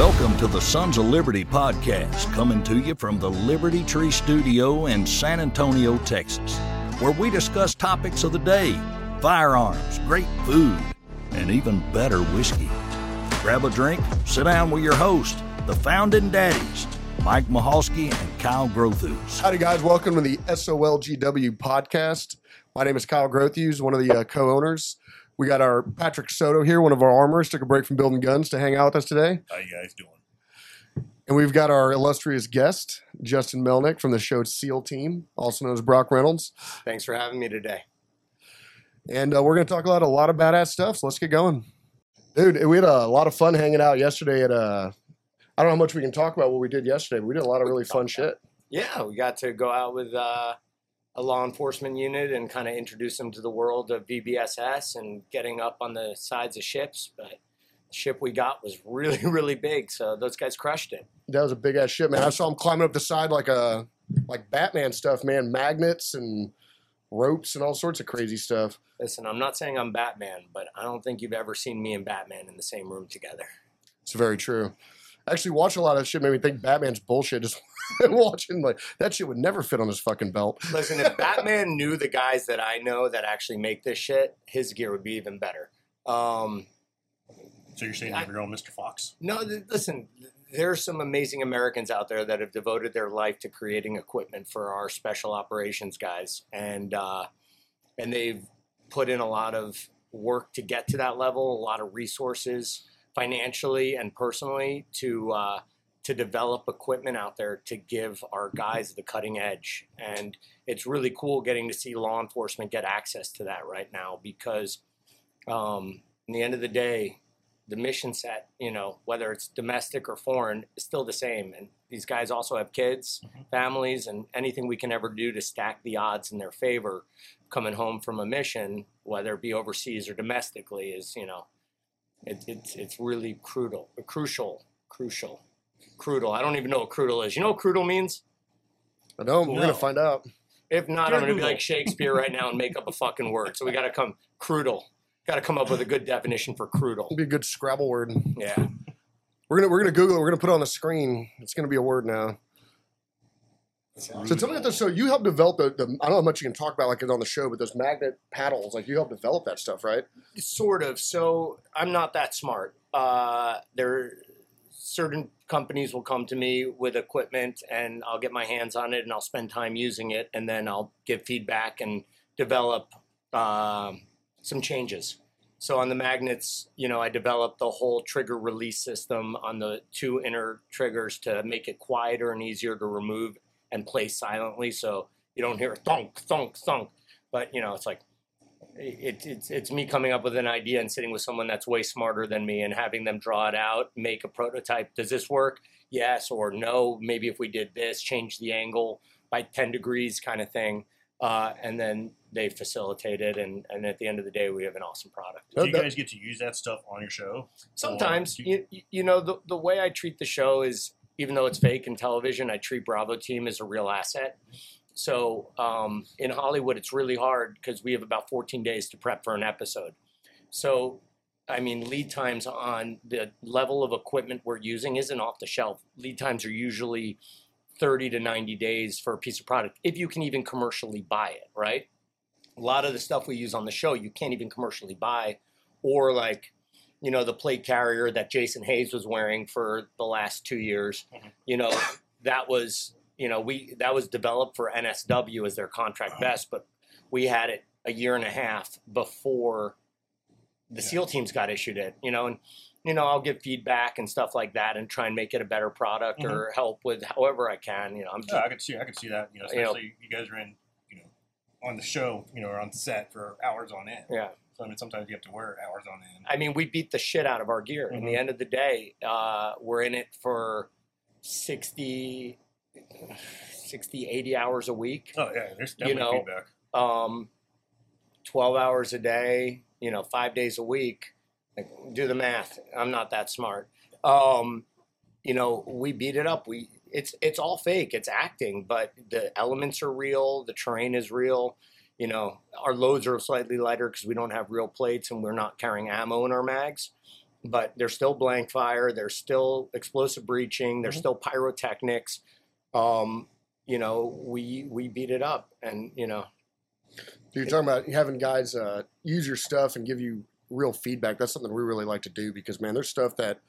Welcome to the Sons of Liberty podcast, coming to you from the Liberty Tree Studio in San Antonio, Texas, where we discuss topics of the day, firearms, great food, and even better whiskey. Grab a drink, sit down with your host, the founding daddies, Mike Mahalski and Kyle Grothus. Howdy, guys. Welcome to the SOLGW podcast. My name is Kyle Grothus, one of the uh, co owners. We got our Patrick Soto here, one of our armors, took a break from building guns to hang out with us today. How you guys doing? And we've got our illustrious guest, Justin Melnick from the show SEAL team, also known as Brock Reynolds. Thanks for having me today. And uh, we're going to talk about a lot of badass stuff. So let's get going. Dude, we had a lot of fun hanging out yesterday at uh I don't know how much we can talk about what we did yesterday, but we did a lot of really fun shit. Yeah, we got to go out with uh, a law enforcement unit and kind of introduce them to the world of VBSS and getting up on the sides of ships. But the ship we got was really, really big, so those guys crushed it. That was a big ass ship, man. I saw him climbing up the side like a like Batman stuff, man. Magnets and ropes and all sorts of crazy stuff. Listen, I'm not saying I'm Batman, but I don't think you've ever seen me and Batman in the same room together. It's very true. Actually, watching a lot of shit made me think Batman's bullshit. Just watching like that shit would never fit on his fucking belt. Listen, if Batman knew the guys that I know that actually make this shit, his gear would be even better. Um, So you're saying I- you're going Mr. Fox? No, th- listen, there's some amazing Americans out there that have devoted their life to creating equipment for our special operations guys, and uh, and they've put in a lot of work to get to that level, a lot of resources, financially and personally, to uh, to develop equipment out there to give our guys the cutting edge. And it's really cool getting to see law enforcement get access to that right now because, um, in the end of the day, the mission set, you know, whether it's domestic or foreign, is still the same. And these guys also have kids, families, and anything we can ever do to stack the odds in their favor coming home from a mission, whether it be overseas or domestically, is, you know, it, it's, it's really crucial, crucial, crucial, crucial. I don't even know what crucial is. You know what crucial means? I don't. we're No. gonna find out. If not, Sure, I'm going to be like Shakespeare right now and make up a fucking word. So we got to come crucial. Got to come up with a good definition for crucial. It'd be a good Scrabble word. Yeah. We're gonna we're gonna Google it. We're gonna put it on the screen. It's gonna be a word now. So tell me about this. So you helped develop the, the I don't know how much you can talk about like it on the show, but those magnet paddles, like you helped develop that stuff, right? Sort of. So I'm not that smart. Uh, there, certain companies will come to me with equipment, and I'll get my hands on it, and I'll spend time using it, and then I'll give feedback and develop um some changes. So on the magnets, you know, I developed the whole trigger release system on the two inner triggers to make it quieter and easier to remove and play silently, so you don't hear thunk, thunk, thunk. But you know, it's like it, it's it's me coming up with an idea and sitting with someone that's way smarter than me and having them draw it out, make a prototype. Does this work? Yes or no. Maybe if we did this, change the angle by ten degrees, kind of thing. Uh, and then they facilitate it, and, and at the end of the day, we have an awesome product. Do you guys get to use that stuff on your show? Sometimes, Or- you, you know, the, the way I treat the show is, even though it's fake in television, I treat Bravo Team as a real asset. So um, in Hollywood, it's really hard because we have about 14 days to prep for an episode. So, I mean, lead times on the level of equipment we're using isn't off the shelf. Lead times are usually 30 to 90 days for a piece of product, if you can even commercially buy it, right? A lot of the stuff we use on the show, you can't even commercially buy, or like, you know, the plate carrier that Jason Hayes was wearing for the last two years. Mhm. You know, that was, you know, we that was developed for NSW as their contract best, but we had it a year and a half before the Yeah. SEAL teams got issued it. You know, and you know, I'll give feedback and stuff like that, and try and make it a better product or help with however I can. You know, I'm just, Yeah, I could see. I could see that. You know, You know- especially you guys are in, you know, on the show, you know, or on set for hours on end. yeah. So I mean, sometimes you have to wear hours on end. I mean, we beat the shit out of our gear. In the end of the day, uh, we're in it for 60, 60, 80 hours a week, Oh yeah, there's You definitely know, feedback. um, 12 hours a day, you know, five days a week. Like, do the math. I'm not that smart. Um, you know, we beat it up. We it's it's all fake. It's acting, but the elements are real. The terrain is real. You know, our loads are slightly lighter because we don't have real plates and we're not carrying ammo in our mags. but there's still blank fire. There's still explosive breaching. There's Mhm. still pyrotechnics. Um, you know, we we beat it up, and you know, You're talking about having guys uh, use your stuff and give you real feedback. That's something we really like to do because man, there's stuff that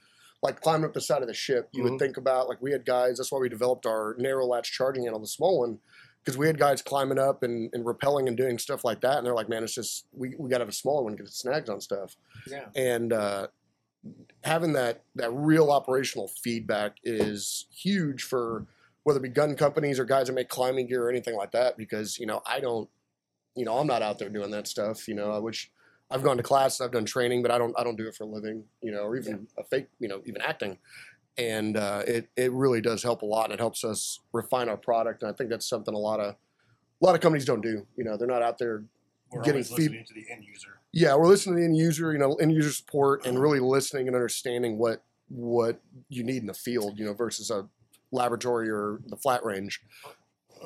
like climbing up the side of the ship, you Mhm. would think about. Like we had guys. That's why we developed our narrow latch charging handle, the small one, because we had guys climbing up and, and rappelling and doing stuff like that. And they're like, man, it's just we, we got to have a smaller one because it snags on stuff. yeah, and uh, having that that real operational feedback is huge for whether it be gun companies or guys that make climbing gear or anything like that. Because you know, I don't, you know, I'm not out there doing that stuff. You know, I wish I've gone to class, I've done training, but I don't, I don't do it for a living. You know, or even a fake, you know, even acting. And uh, it it really does help a lot, and it helps us refine our product. And I think that's something a lot of a lot of companies don't do. You know, they're not out there We're Getting feedback feed- to the end user. yeah, we're listening to the end user, you know, end user support, and really listening and understanding what what you need in the field, you know, versus a laboratory or the flat range.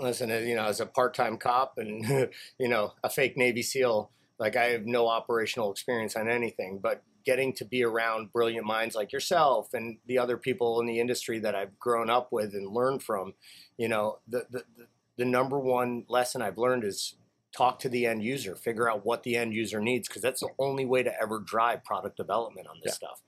listen, uh, you know, as a part-time cop and you know a fake Navy SEAL, like I have no operational experience on anything, but getting to be around brilliant minds like yourself and the other people in the industry that I've grown up with and learned from, you know, the the, the- number one lesson I've learned is talk to the end user, figure out what the end user needs, because that's the only way to ever drive product development on this stuff.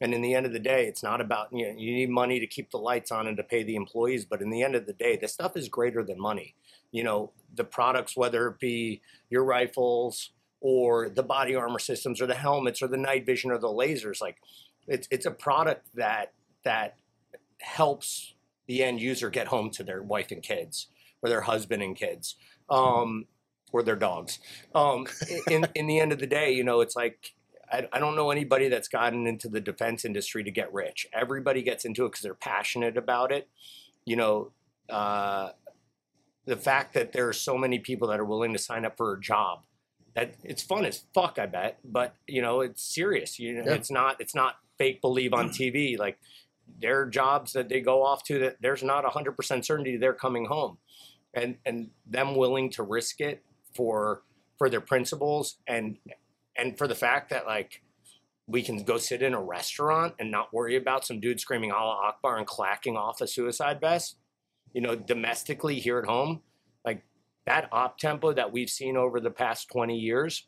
And in the end of the day, it's not about you know you need money to keep the lights on and to pay the employees, but in the end of the day, this stuff is greater than money. You know, the products, whether it be your rifles or the body armor systems or the helmets or the night vision or the lasers, like it's it's a product that that helps the end user get home to their wife and kids or their husband and kids. Um, or their dogs. Um, in in the end of the day, you know, it's like I, I don't know anybody that's gotten into the defense industry to get rich. Everybody gets into it because they're passionate about it. You know, uh, the fact that there are so many people that are willing to sign up for a job that it's fun as fuck, I bet. But you know, it's serious. You know, Yeah. it's not it's not fake believe on mm. TV. Like there are jobs that they go off to that there's not hundred percent certainty they're coming home, and and them willing to risk it for for their principles and and for the fact that like we can go sit in a restaurant and not worry about some dude screaming Allah Akbar and clacking off a suicide vest. You know, domestically here at home, that op tempo that we've seen over the past 20 years,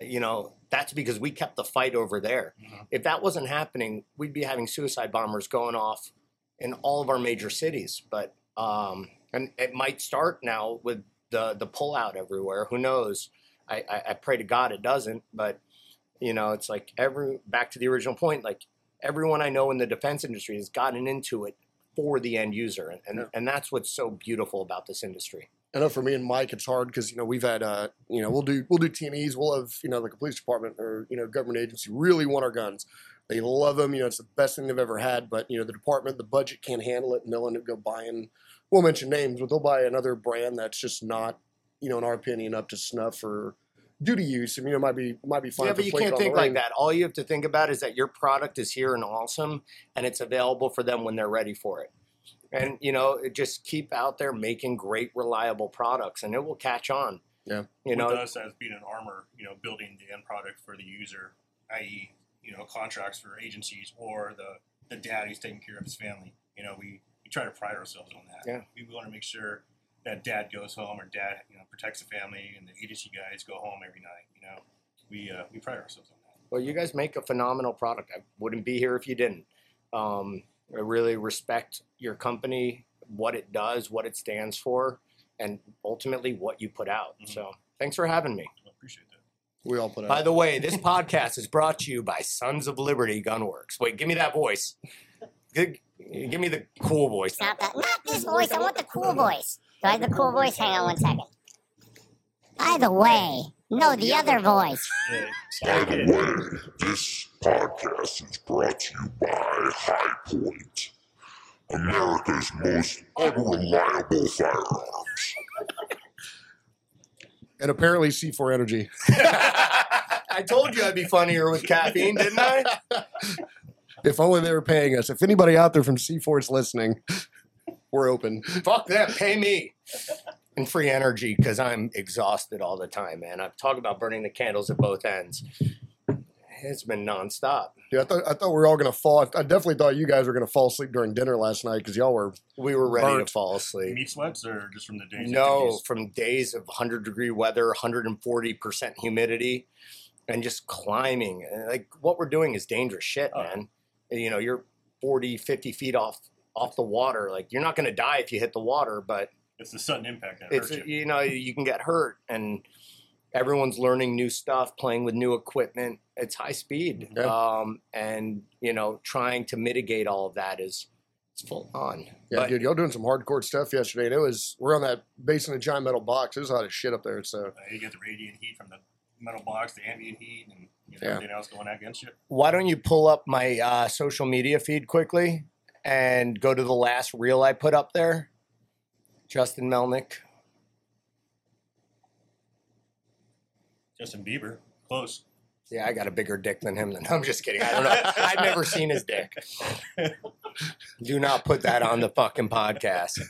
you know, that's because we kept the fight over there. Mhm. If that wasn't happening, we'd be having suicide bombers going off in all of our major cities. But um, and it might start now with the the pullout everywhere. Who knows? I, I, I pray to God it doesn't. But you know, it's like every back to the original point. Like everyone I know in the defense industry has gotten into it for the end user, and and, Yeah. and that's what's so beautiful about this industry. I know for me and Mike, it's hard because you know we've had uh, you know we'll do we'll do TNEs, we'll have you know like a police department or you know government agency really want our guns. They love them, you know it's the best thing they've ever had. But you know the department, the budget can't handle it, and they'll end up go buying. We'll mention names, but they'll buy another brand that's just not, you know, in our opinion, up to snuff for duty use. I mean, it might be might be fine. yeah, but you can't think like that. All you have to think about is that your product is here and awesome, and it's available for them when they're ready for it. And you know, it just keep out there making great, reliable products, and it will catch on. Yeah. you know, with us as being an armor, you know, building the end product for the user, i.e., you know, contracts for agencies or the the dad who's taking care of his family. You know, we, we try to pride ourselves on that. Yeah. We want to make sure that dad goes home or dad, you know, protects the family and the agency guys go home every night. You know, we uh, we pride ourselves on that. Well, you guys make a phenomenal product. I wouldn't be here if you didn't. Um, I really respect your company, what it does, what it stands for, and ultimately what you put out. Mhm. So, thanks for having me. I appreciate that. we all put out. By the way, this podcast is brought to you by Sons of Liberty Gunworks. Wait, give me that voice. Give, give me the cool voice. Stop that. Not this voice. I want the cool voice. Do I have the cool voice? Hang on one second. By the way, no, the other voice. By the way, this podcast is brought to you by High Point, America's most unreliable firearms. and apparently C4 Energy. I told you I'd be funnier with caffeine, didn't I? If only they were paying us. If anybody out there from C4 is listening, we're open. Fuck that. Pay me. And free energy because I'm exhausted all the time, man. I've talked about burning the candles at both ends. It's been nonstop. Yeah, I thought I thought we were all gonna fall. I definitely thought you guys were gonna fall asleep during dinner last night because y'all were. We were ready Burnt. to fall asleep. Meat sweats or just from the days? No, activities? from days of 100 degree weather, 140% humidity, and just climbing. And, Like what we're doing is dangerous shit, Oh. man. You know, you're 40, 50 feet off off the water. Like you're not going to die if you hit the water, but It's the sudden impact that it's hurts you. you know you can get hurt, and everyone's learning new stuff, playing with new equipment. It's high speed, Yeah. um, and you know trying to mitigate all of that is it's full on. Yeah, But- dude, y'all doing some hardcore stuff yesterday. And it was we're on that base in a giant metal box. It was hot as shit up there. So Uh, you get the radiant heat from the metal box, the ambient heat, and you know, Yeah. everything else going against you. why don't you pull up my uh, social media feed quickly and go to the last reel I put up there? Justin Melnick. Justin Bieber, close. Yeah, I got a bigger dick than him. Then I'm just kidding. I don't know. I've never seen his dick. Do not put that on the fucking podcast.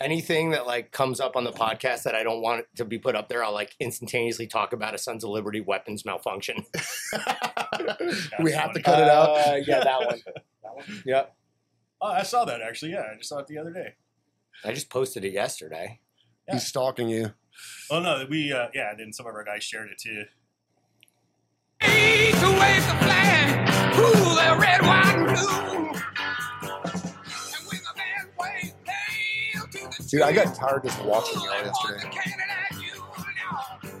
Anything that like comes up on the podcast that I don't want it to be put up there, I'll like instantaneously talk about a Sons of Liberty weapons malfunction. we have to cut it out. Uh, yeah, that one. That one. Yep. Oh, I saw that actually. Yeah, I just saw it the other day. I just posted it yesterday. He's stalking you. Oh no, we uh, yeah. Then some of our guys shared it too. to wave the flag, ooh, the red, white, and blue. And when the band plays, hail to the Dude, I got tired just watching Ooh, y'all yesterday. the cannon at you, no.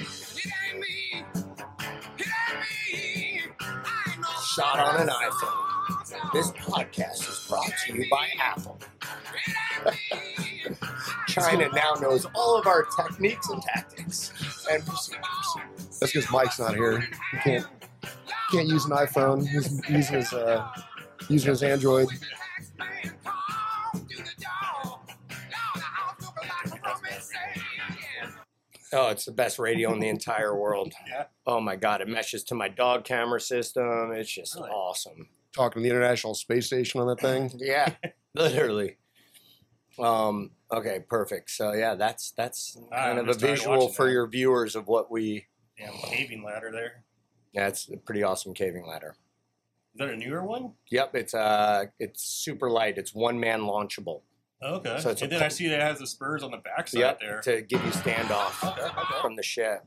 It ain't me. It ain't me. I ain't no Shot on an iPhone. This podcast is brought to you by Apple. It ain't me. China now knows all of our techniques and tactics and procedures. That's because Mike's not here. He can't can't use an iPhone. He's using his uh, using his Android. Oh, it's the best radio in the entire world. Yeah. Oh my god, it meshes to my dog camera system. It's just Really? awesome. Talking to the International Space Station on that thing. Yeah, literally. Um. Okay. Perfect. So yeah, that's that's Ah, kind I'm of a just tired of visual for that. your viewers of what we. Damn caving ladder there. Yeah, it's a pretty awesome caving ladder. Is that a newer one? Yep, it's uh, it's super light. It's one man launchable. Oh, okay. So it's a and then I see that it has the spurs on the backside Yep, there. to give you standoff Okay, okay. from the ship.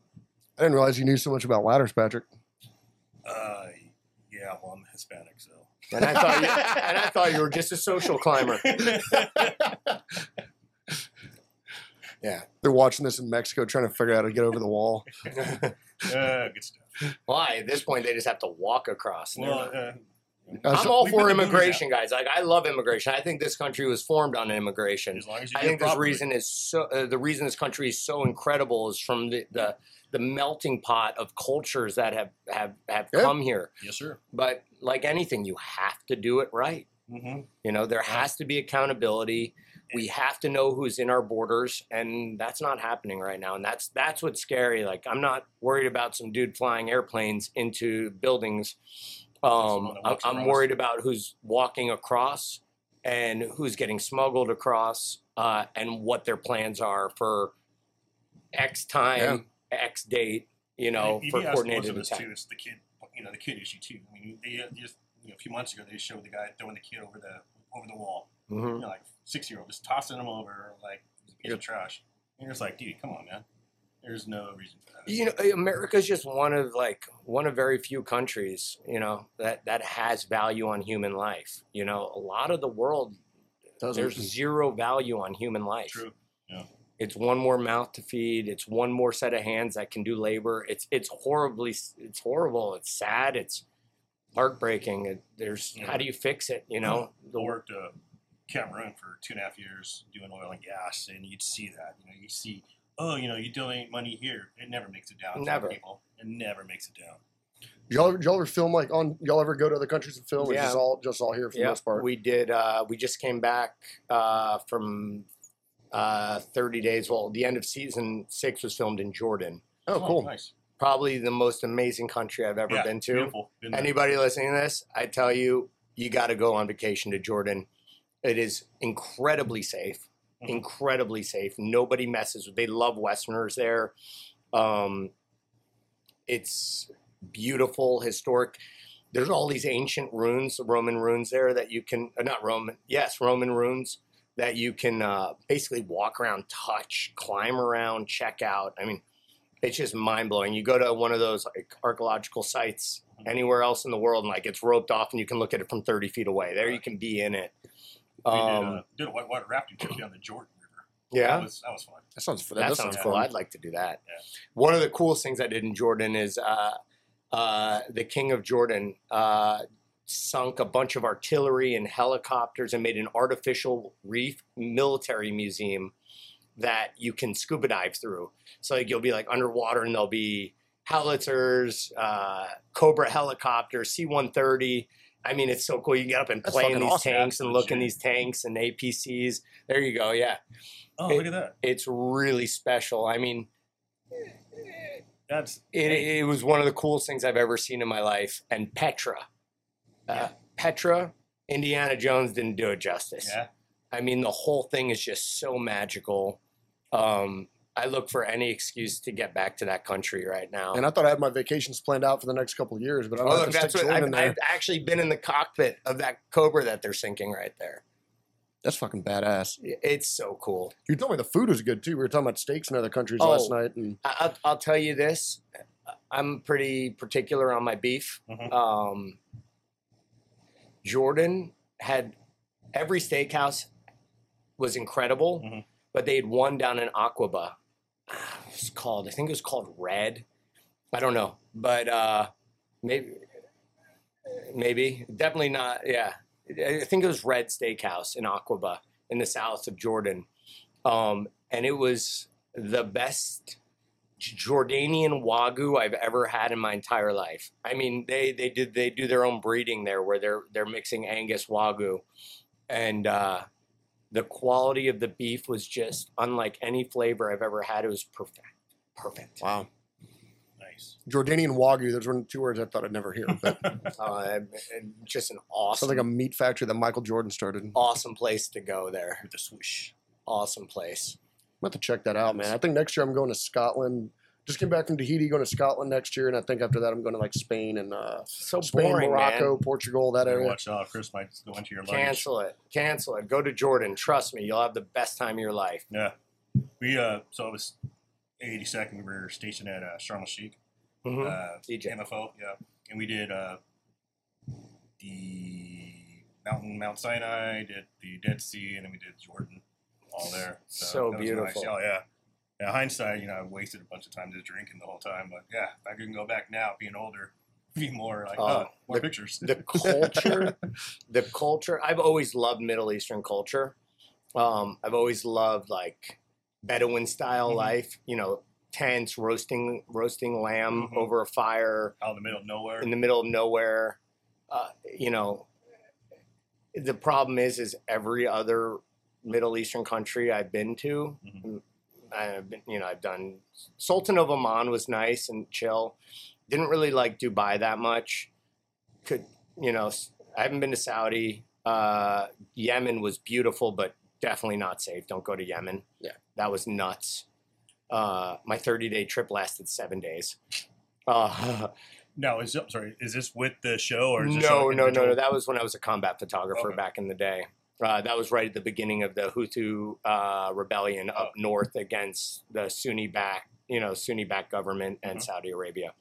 I didn't realize you knew so much about ladders, Patrick. Uh, yeah, well, I'm Hispanic, so. And I thought you, and I thought you were just a social climber. Yeah. They're watching this in Mexico, trying to figure out how to get over the wall. uh, good stuff. Why? At this point, they just have to walk across. Well, uh, I'm so- all for immigration, guys. Like I love immigration. I think this country was formed on immigration. as long as you I think this reason is so. Uh, the reason this country is so incredible is from the the, the melting pot of cultures that have have have Yeah. come here. Yes, sir. But like anything, you have to do it right. Mm-hmm. You know, there has to be accountability. We have to know who's in our borders, and that's not happening right now. And that's that's what's scary. Like I'm not worried about some dude flying airplanes into buildings. Um, I'm, I'm worried about who's walking across and who's getting smuggled across, uh, and what their plans are for X time, X date. You know, EB for asked most coordinated of attack. too. It's the kid, you know, the kid issue too. I mean, they uh, just you know, a few months ago they showed the guy throwing the kid over the over the wall. Mhm. You know, like six year old, just tossing him over like it was a piece of trash. And you're like, dude, come on, man. There's no reason for that. you know america's just one of like one of very few countries you know that that has value on human life you know a lot of the world Doesn't- there's zero value on human life True. It's one more mouth to feed it's one more set of hands that can do labor it's it's horribly it's horrible it's sad it's heartbreaking it, there's Yeah. how do you fix it you know I worked uh, Cameroon for two and a half years doing oil and gas, and you'd see that. You know, you see, oh, you know, you donate money here, it never makes it down. Never. people. It never makes it down. y'all, ever- y'all ever film like on? Y'all ever go to other countries and film? Or Yeah. just all just all here for the most part. we did. Uh, we just came back uh, from uh, 30 days. Well, the end of season six was filmed in Jordan. oh, cool. Nice. Probably the most amazing country I've ever yeah, been to. Beautiful. Been there. Anybody listening to this, I tell you, you got to go on vacation to Jordan. It is incredibly safe, Mhm. incredibly safe. Nobody messes with. They love Westerners there. Um, it's beautiful, historic. There's all these ancient ruins, Roman ruins there that you can, uh, not Roman, yes, Roman ruins that you can uh, basically walk around, touch, climb around, check out. I mean, it's just mind blowing. You go to one of those like archaeological sites anywhere else in the world, and like it's roped off, and you can look at it from 30 feet away. There, you can be in it. We did, Um, uh, did a whitewater rafting trip down the Jordan River. yeah, That was, that was fun. That sounds fun. that sounds sound cool. I'd like to do that. Yeah. One of the coolest things I did in Jordan is uh, uh, the King of Jordan uh, sunk a bunch of artillery and helicopters and made an artificial reef military museum that you can scuba dive through. So like, you'll be like underwater and there'll be howitzers, uh, Cobra helicopters, C-130. I mean, it's so cool. You get up and That's play in these awesome. tanks and look in these tanks and APCs. There you go. Yeah, Oh, It- look at that. it's really special. I mean, That's it, it was one of the coolest things I've ever seen in my life. And Petra, uh, Yeah. Petra, Indiana Jones didn't do it justice. yeah. I mean, the whole thing is just so magical. Um, I look for any excuse to get back to that country right now. And I thought I had my vacations planned out for the next couple of years, but I oh, don't look, have to that's what I've, there. I've actually been in the cockpit of that Cobra that they're sinking right there. That's fucking badass. It's so cool. You told me the food was good too. We were talking about steaks in other countries Oh. last night, and I, I'll, I'll tell you this: I'm pretty particular on my beef. Mhm. Um, Jordan had every steakhouse was incredible, Mhm. but they had one down in Aqaba. Ah, It was called, I think it was called Red. I don't know, but uh, maybe, maybe definitely not. Yeah, I think it was Red Steakhouse in Aqaba in the south of Jordan, um, and it was the best Jordanian wagyu I've ever had in my entire life. I mean, they they did they do their own breeding there where they're they're mixing Angus wagyu, and uh, the quality of the beef was just unlike any flavor I've ever had. It was perfect, perfect. wow, Nice. Jordanian wagyu. Those were two words I thought I'd never hear. But Uh, and- and just an awesome, sounds awesome, like a meat factory that Michael Jordan started. awesome place to go there. With the swoosh. Awesome place. I'm to check that out, man. I think next year I'm going to Scotland. Just came back from Tahiti, going to Scotland next year, and I think after that I'm going to like Spain and uh, So Spain, boring, Morocco, man. Portugal, that area. watch out. Chris might go into your luggage. Cancel it. Cancel it. Go to Jordan. Trust me, you'll have the best time of your life. Yeah. We uh so it was 82nd. We were stationed at uh, Sharm el Sheikh, Mhm. uh. MFO. Yeah, and we did uh the mountain Mount Sinai, did the Dead Sea, and then we did Jordan, all there. So that was nice. beautiful. Oh yeah. Yeah, hindsight, you know, I wasted a bunch of time just drinking the whole time, but yeah, if I can go back now, being older, be more like, Oh, oh, more the- pictures. the culture the culture i've always loved middle eastern culture um, i've always loved like bedouin style Mhm. life you know tents roasting roasting lamb Mhm. over a fire out in the middle of nowhere. in the middle of nowhere uh, you know the problem is is every other middle eastern country i've been to Mhm. i've been you know i've done sultan of oman was nice and chill didn't really like dubai that much could you know I haven't been to saudi uh, yemen was beautiful but definitely not safe don't go to yemen Yeah. that was nuts uh, my 30 day trip lasted seven days uh, Now, is sorry, is this with the show or is no, no, no, no. That was when I was a combat photographer Okay. back in the day. Uh, that was right at the beginning of the Houthi uh, rebellion up Oh. north against the Sunni back, you know, Sunni backed government and Mhm. Saudi Arabia.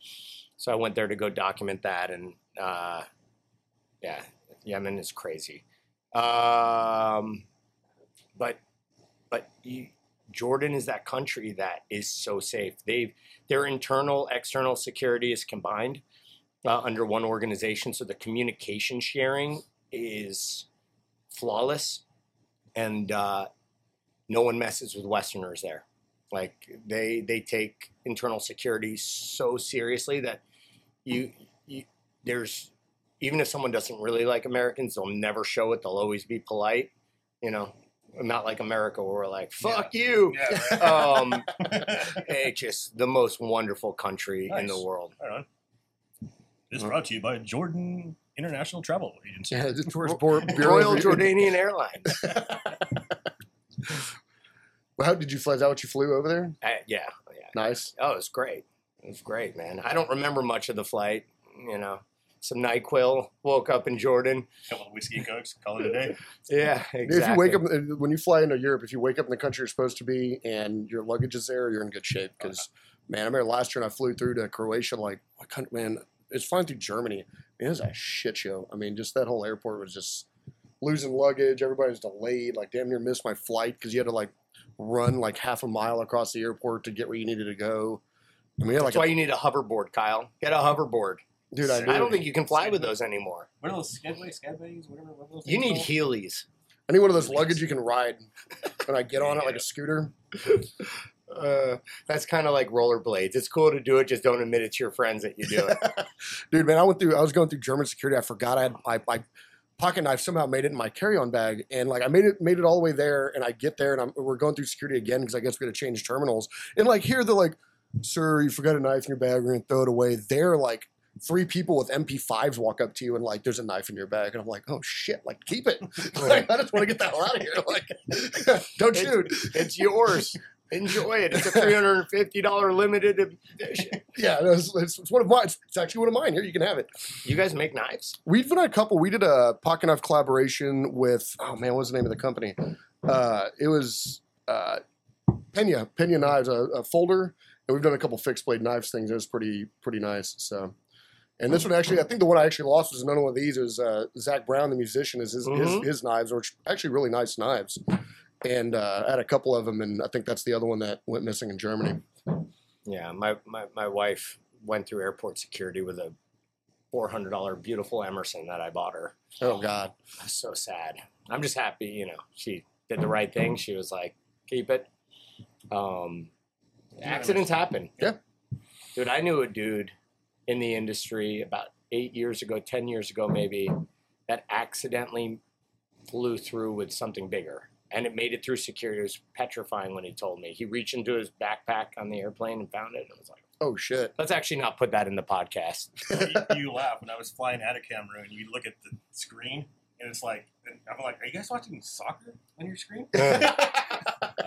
So I went there to go document that, and uh, yeah, Yemen is crazy. Um, but but you, Jordan is that country that is so safe. They've their internal external security is combined uh, under one organization, so the communication sharing is flawless, and uh, no one messes with Westerners there. Like they they take internal security so seriously that you, you there's even if someone doesn't really like Americans, they'll never show it. They'll always be polite. You know, not like America where we're like "fuck you." Yeah, right. Um, it's just the most wonderful country in the world. Right on. This is brought to you by Jordan International Travel Agency. Yeah, the tourist board, Bureau Royal Jordanian Airlines. Well, how did you fly? Is that what you flew over there? Uh, yeah, yeah. Nice. Oh, it was great. It It was great, man. I don't remember much of the flight. You know, some Nyquil. Woke up in Jordan. couple of whiskey and cokes, call it a day. Yeah, exactly. If you wake up when you fly into Europe, if you wake up in the country you're supposed to be and your luggage is there, you're in good shape. Because man, I remember last year and I flew through to Croatia. Like, what country? Man, it's flying through Germany. Man, it was a shit show. I mean, just that whole airport was just losing luggage. Everybody was delayed. Like, damn near missed my flight because you had to like run like half a mile across the airport to get where you needed to go. I mean, yeah, like, That's why you need a hoverboard, Kyle. Get a hoverboard. dude, I, I I don't think you can fly with those anymore. What are those Skidway, Skadways, whatever? What are those You need called? Heelys. I need one of those luggage you can ride. When I get on it like a scooter. Uh, that's kind of like rollerblades. It's cool to do it, just don't admit it to your friends that you do it. Dude, man, I went through. I was going through German security. I forgot I had my, my pocket knife. Somehow made it in my carry-on bag, and like I made it made it all the way there. And I get there, and I'm, we're going through security again because I guess we got to change terminals. And like here, they're like, "Sir, you forgot a knife in your bag. We're gonna throw it away." They're like. Three people with MP5s walk up to you and like, "There's a knife in your bag," and I'm like, "Oh shit! Like, keep it. like, I just want to get the hell out of here. Like, don't shoot." it's yours. Enjoy it. It's a three hundred and fifty dollar limited edition. Yeah, it's, it's, it's one of mine. It's, actually one of mine. Here, you can have it. You guys make knives? We've done a couple. We did a pocket knife collaboration with oh man, what was the name of the company? Uh, it was uh, Pena Pena Knives, a, a folder, and we've done a couple fixed blade knives things. It was pretty pretty nice. So, and this one actually, I think the one I actually lost was another one of these. It was uh, Zac Brown, the musician, is his, Mhm. his his knives, which are actually really nice knives. And uh, I had a couple of them, and I think that's the other one that went missing in Germany. Yeah, my, my, my wife went through airport security with a four hundred dollar beautiful Emerson that I bought her. Oh God, That's so sad. I'm just happy, you know, she did the right thing. She was like, keep it. Um, accidents happen. Yeah. Dude, I knew a dude in the industry about eight years ago, 10 years ago, maybe, that accidentally flew through with something bigger. And it made it through security. It was petrifying when he told me. He reached into his backpack on the airplane and found it. And I was like, oh shit. let's actually not put that in the podcast. you, you laugh when I was flying out of Cameroon. You look at the screen, and it's like, and I'm like, are you guys watching soccer on your screen?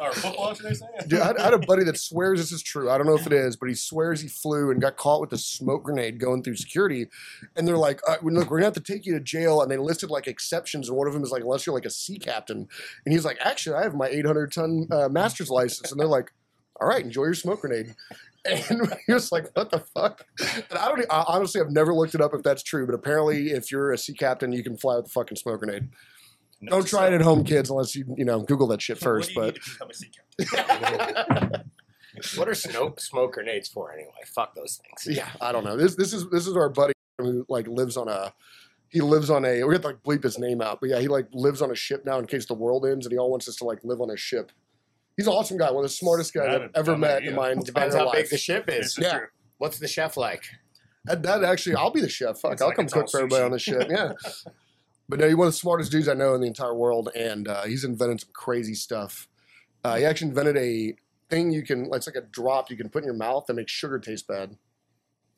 I? Dude, I, had- I had a buddy that swears this is true. I don't know if it is, but he swears he flew and got caught with a smoke grenade going through security. And they're like, uh, "Look, we're gonna have to take you to jail." And they listed like exceptions, and one of them is like, "Unless you're like a sea captain." And he's like, "Actually, I have my 800 ton uh, master's license." And they're like, "All right, enjoy your smoke grenade." And he was like, "What the fuck?" And I don't. I, honestly, I've never looked it up if that's true, but apparently, if you're a sea captain, you can fly with a fucking smoke grenade. No, Don't try it at home, kids, unless you you know Google that shit first. what But do you need to become a sea captain? what are smoke, smoke grenades for anyway? Fuck those things. Yeah, I don't know. This this is this is our buddy who like lives on a he lives on a we have to like bleep his name out, but yeah, he like lives on a ship now in case the world ends, and he all wants us to like live on a ship. He's an awesome guy, one of the smartest guys Not I've a ever dumb met idea. in my entire life. Depends entire how big life. the ship is. is Yeah. true. What's the chef like? That, that actually, I'll be the chef. Fuck, It's I'll like come it's all cook for everybody sushi. on the ship. Yeah. But no, he's one of the smartest dudes I know in the entire world, and uh, he's invented some crazy stuff. Uh, he actually invented a thing you can, it's like a drop you can put in your mouth that makes sugar taste bad.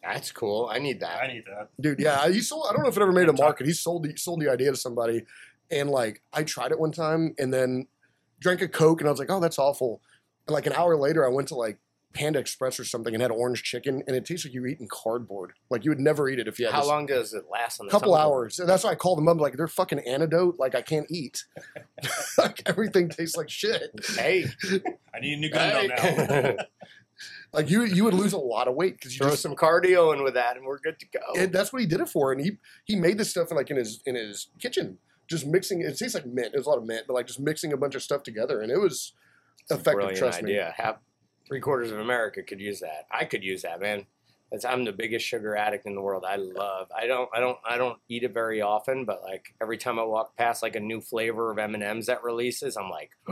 That's cool. I need that. I need that. dude. Yeah, he sold. I don't know if it ever made a market. He sold the sold the idea to somebody, and like I tried it one time, and then drank a coke, and I was like, oh, that's awful. And like an hour later, I went to like Panda Express or something and had orange chicken, and it tastes like you were eating cardboard. Like you would never eat it if you had How this- long does it last on the stomach? A couple tongue? hours. And that's why I called them up. Like they're fucking antidote. Like I can't eat. like everything tastes like shit. Hey, I need a new gun now. hey. Like you, you would lose a lot of weight because you throw just. some cardio in with that, and we're good to go. It, that's what he did it for, and he he made this stuff in like in his in his kitchen, just mixing. It tastes like mint. It was a lot of mint, but like just mixing a bunch of stuff together, and it was effective. Brilliant trust me. idea. Three quarters of America could use that. I could use that, man. That's, I'm the biggest sugar addict in the world. I love. I don't. I don't. I don't eat it very often, but like every time I walk past like a new flavor of M and M's that releases, I'm like,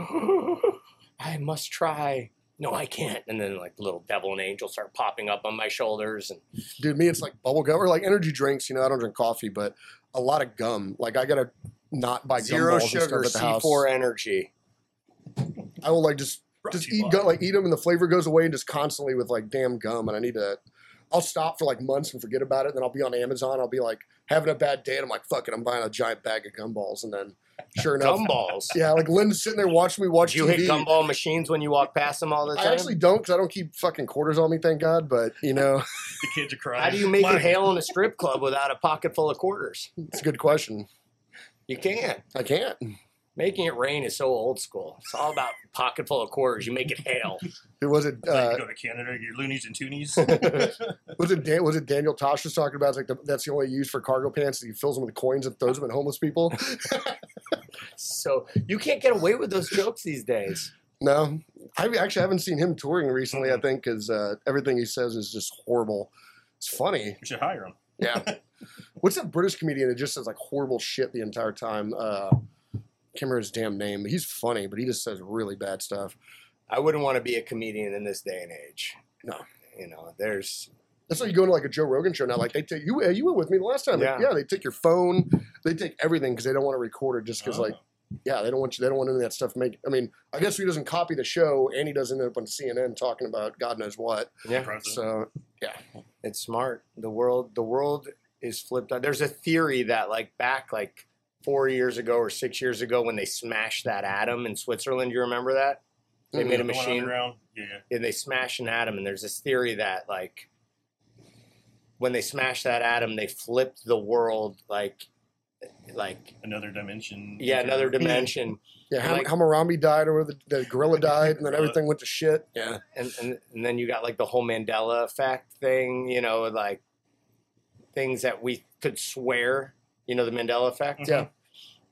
I must try. No, I can't. And then like little devil and angel start popping up on my shoulders, and Dude, me, it's like bubble gum or like energy drinks. You know, I don't drink coffee, but a lot of gum. Like I gotta not buy zero sugar, stuff at the house. C4 energy. I will like just Brought just eat gum, like eat them, and the flavor goes away, and just constantly with like damn gum. And I need to I'll stop for like months and forget about it. And Then I'll be on Amazon. I'll be like having a bad day, and I'm like, "Fuck it," I'm buying a giant bag of gumballs, and then sure enough, Gumballs. yeah, like Lynn's sitting there watching me watch Do you TV. hit gumball machines when you walk past them all the time? I actually don't because I don't keep fucking quarters on me, thank God. But you know, The kids are crying. How do you make My- it hail in a strip club without a pocket full of quarters? it's a good question. You can't. I can't. Making it rain is so old school. It's all about pocket full of quarters. You make it hail. It was it. It's like Uh, you go to Canada, your loonies and toonies. was it Dan, was it Daniel Tosh was talking about? It's like the, that's the only use for cargo pants. He fills them with coins and throws them at homeless people. So you can't get away with those jokes these days. No, I actually haven't seen him touring recently. I think because uh, everything he says is just horrible. It's funny. you should hire him. Yeah. What's that British comedian that just says like horrible shit the entire time? Uh, can't remember his damn name. He's funny, but he just says really bad stuff. I wouldn't want to be a comedian in this day and age. No. You know, there's That's why you go to like a Joe Rogan show now. Like they take you. You were with me the last time. Like, Yeah. yeah, they take your phone. They take everything because they don't want to record it. Just because Oh. like yeah, they don't want you. They don't want any of that stuff. Make. I mean, I guess he doesn't copy the show, and he doesn't end up on CNN talking about God knows what. yeah, Impressive. So it's smart. The world the world is flipped on. There's a theory that like back like four years ago or six years ago when they smashed that atom in Switzerland. You remember that? They Mhm. made a machine underground, Yeah, yeah. and they smashed an atom and there's this theory that like when they smashed that atom they flipped the world like like Another dimension. yeah another dimension yeah, Ham- Like- Hammurabi died, or the, the gorilla died, and then everything went to shit. Yeah, and, and and then you got like the whole Mandela effect thing you know like things that we could swear you know the Mandela effect Yeah.